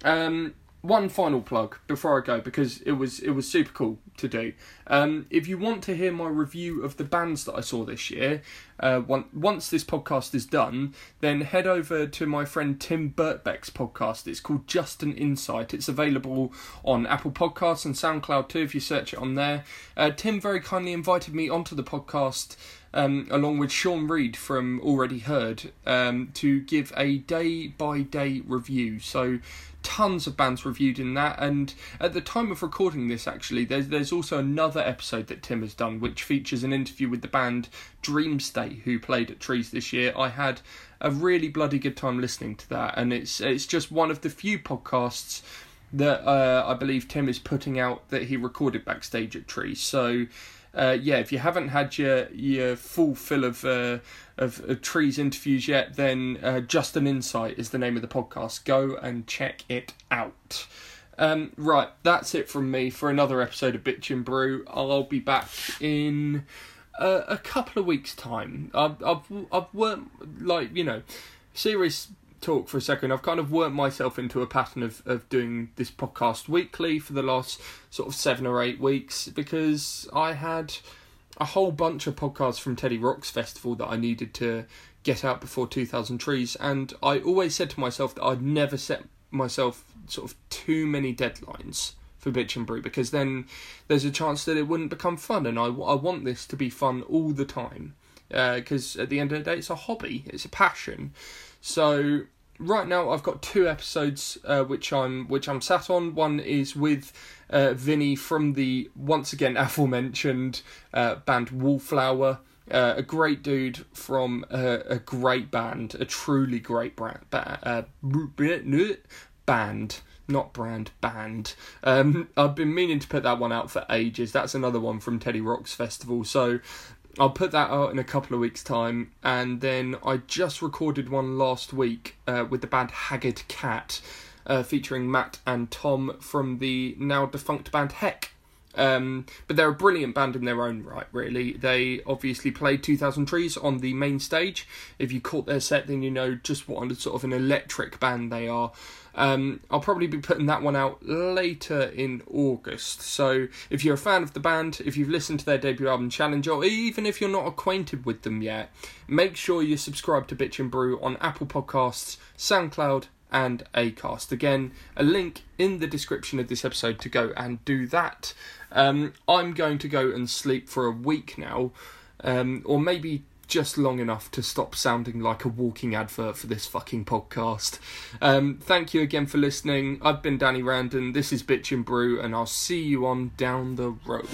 Um, one final plug before I go because it was it was super cool to do. Um, if you want to hear my review of the bands that I saw this year, uh, one, once this podcast is done, then head over to my friend Tim Burtbeck's podcast. It's called Just an Insight. It's available on Apple Podcasts and SoundCloud too if you search it on there. Uh, Tim very kindly invited me onto the podcast. Um, along with Sean Reed from Already Heard, um, to give a day by day review. So tons of bands reviewed in that and at the time of recording this actually there's there's also another episode that Tim has done which features an interview with the band Dreamstate who played at Trees this year. I had a really bloody good time listening to that and it's it's just one of the few podcasts that uh, I believe Tim is putting out that he recorded backstage at Trees. So uh, yeah, if you haven't had your your full fill of uh, of, of trees interviews yet, then uh, Just an Insight is the name of the podcast. Go and check it out. Um, right, that's it from me for another episode of Bitchin' Brew. I'll be back in uh, a couple of weeks' time. I've I've I've worked like you know, serious talk for a second. I've kind of worked myself into a pattern of, of doing this podcast weekly for the last sort of seven or eight weeks because I had a whole bunch of podcasts from Teddy Rocks Festival that I needed to get out before 2000 Trees, and I always said to myself that I'd never set myself sort of too many deadlines for Bitchin' Brew because then there's a chance that it wouldn't become fun, and I, I want this to be fun all the time because uh, at the end of the day, it's a hobby, it's a passion. So right now I've got two episodes uh, which I'm which I'm sat on. One is with uh, Vinny from the once again aforementioned uh, band Wallflower. Uh, a great dude from a, a great band, a truly great brand, ba- uh, band, not brand, band. Um, I've been meaning to put that one out for ages. That's another one from Teddy Rocks Festival. So I'll put that out in a couple of weeks' time, and then I just recorded one last week uh, with the band Haggard Cat, uh, featuring Matt and Tom from the now defunct band Heck. Um, but they're a brilliant band in their own right, really. They obviously played 2000 Trees on the main stage. If you caught their set, then you know just what a, sort of an electric band they are. Um, I'll probably be putting that one out later in August. So if you're a fan of the band, if you've listened to their debut album Challenge, or even if you're not acquainted with them yet, make sure you subscribe to Bitchin' Brew on Apple Podcasts, SoundCloud, and Acast. Again, a link in the description of this episode to go and do that. Um, I'm going to go and sleep for a week now, um, or maybe just long enough to stop sounding like a walking advert for this fucking podcast. Um, thank you again for listening. I've been Danny Randon. This is Bitchin' Brew, and I'll see you on down the road.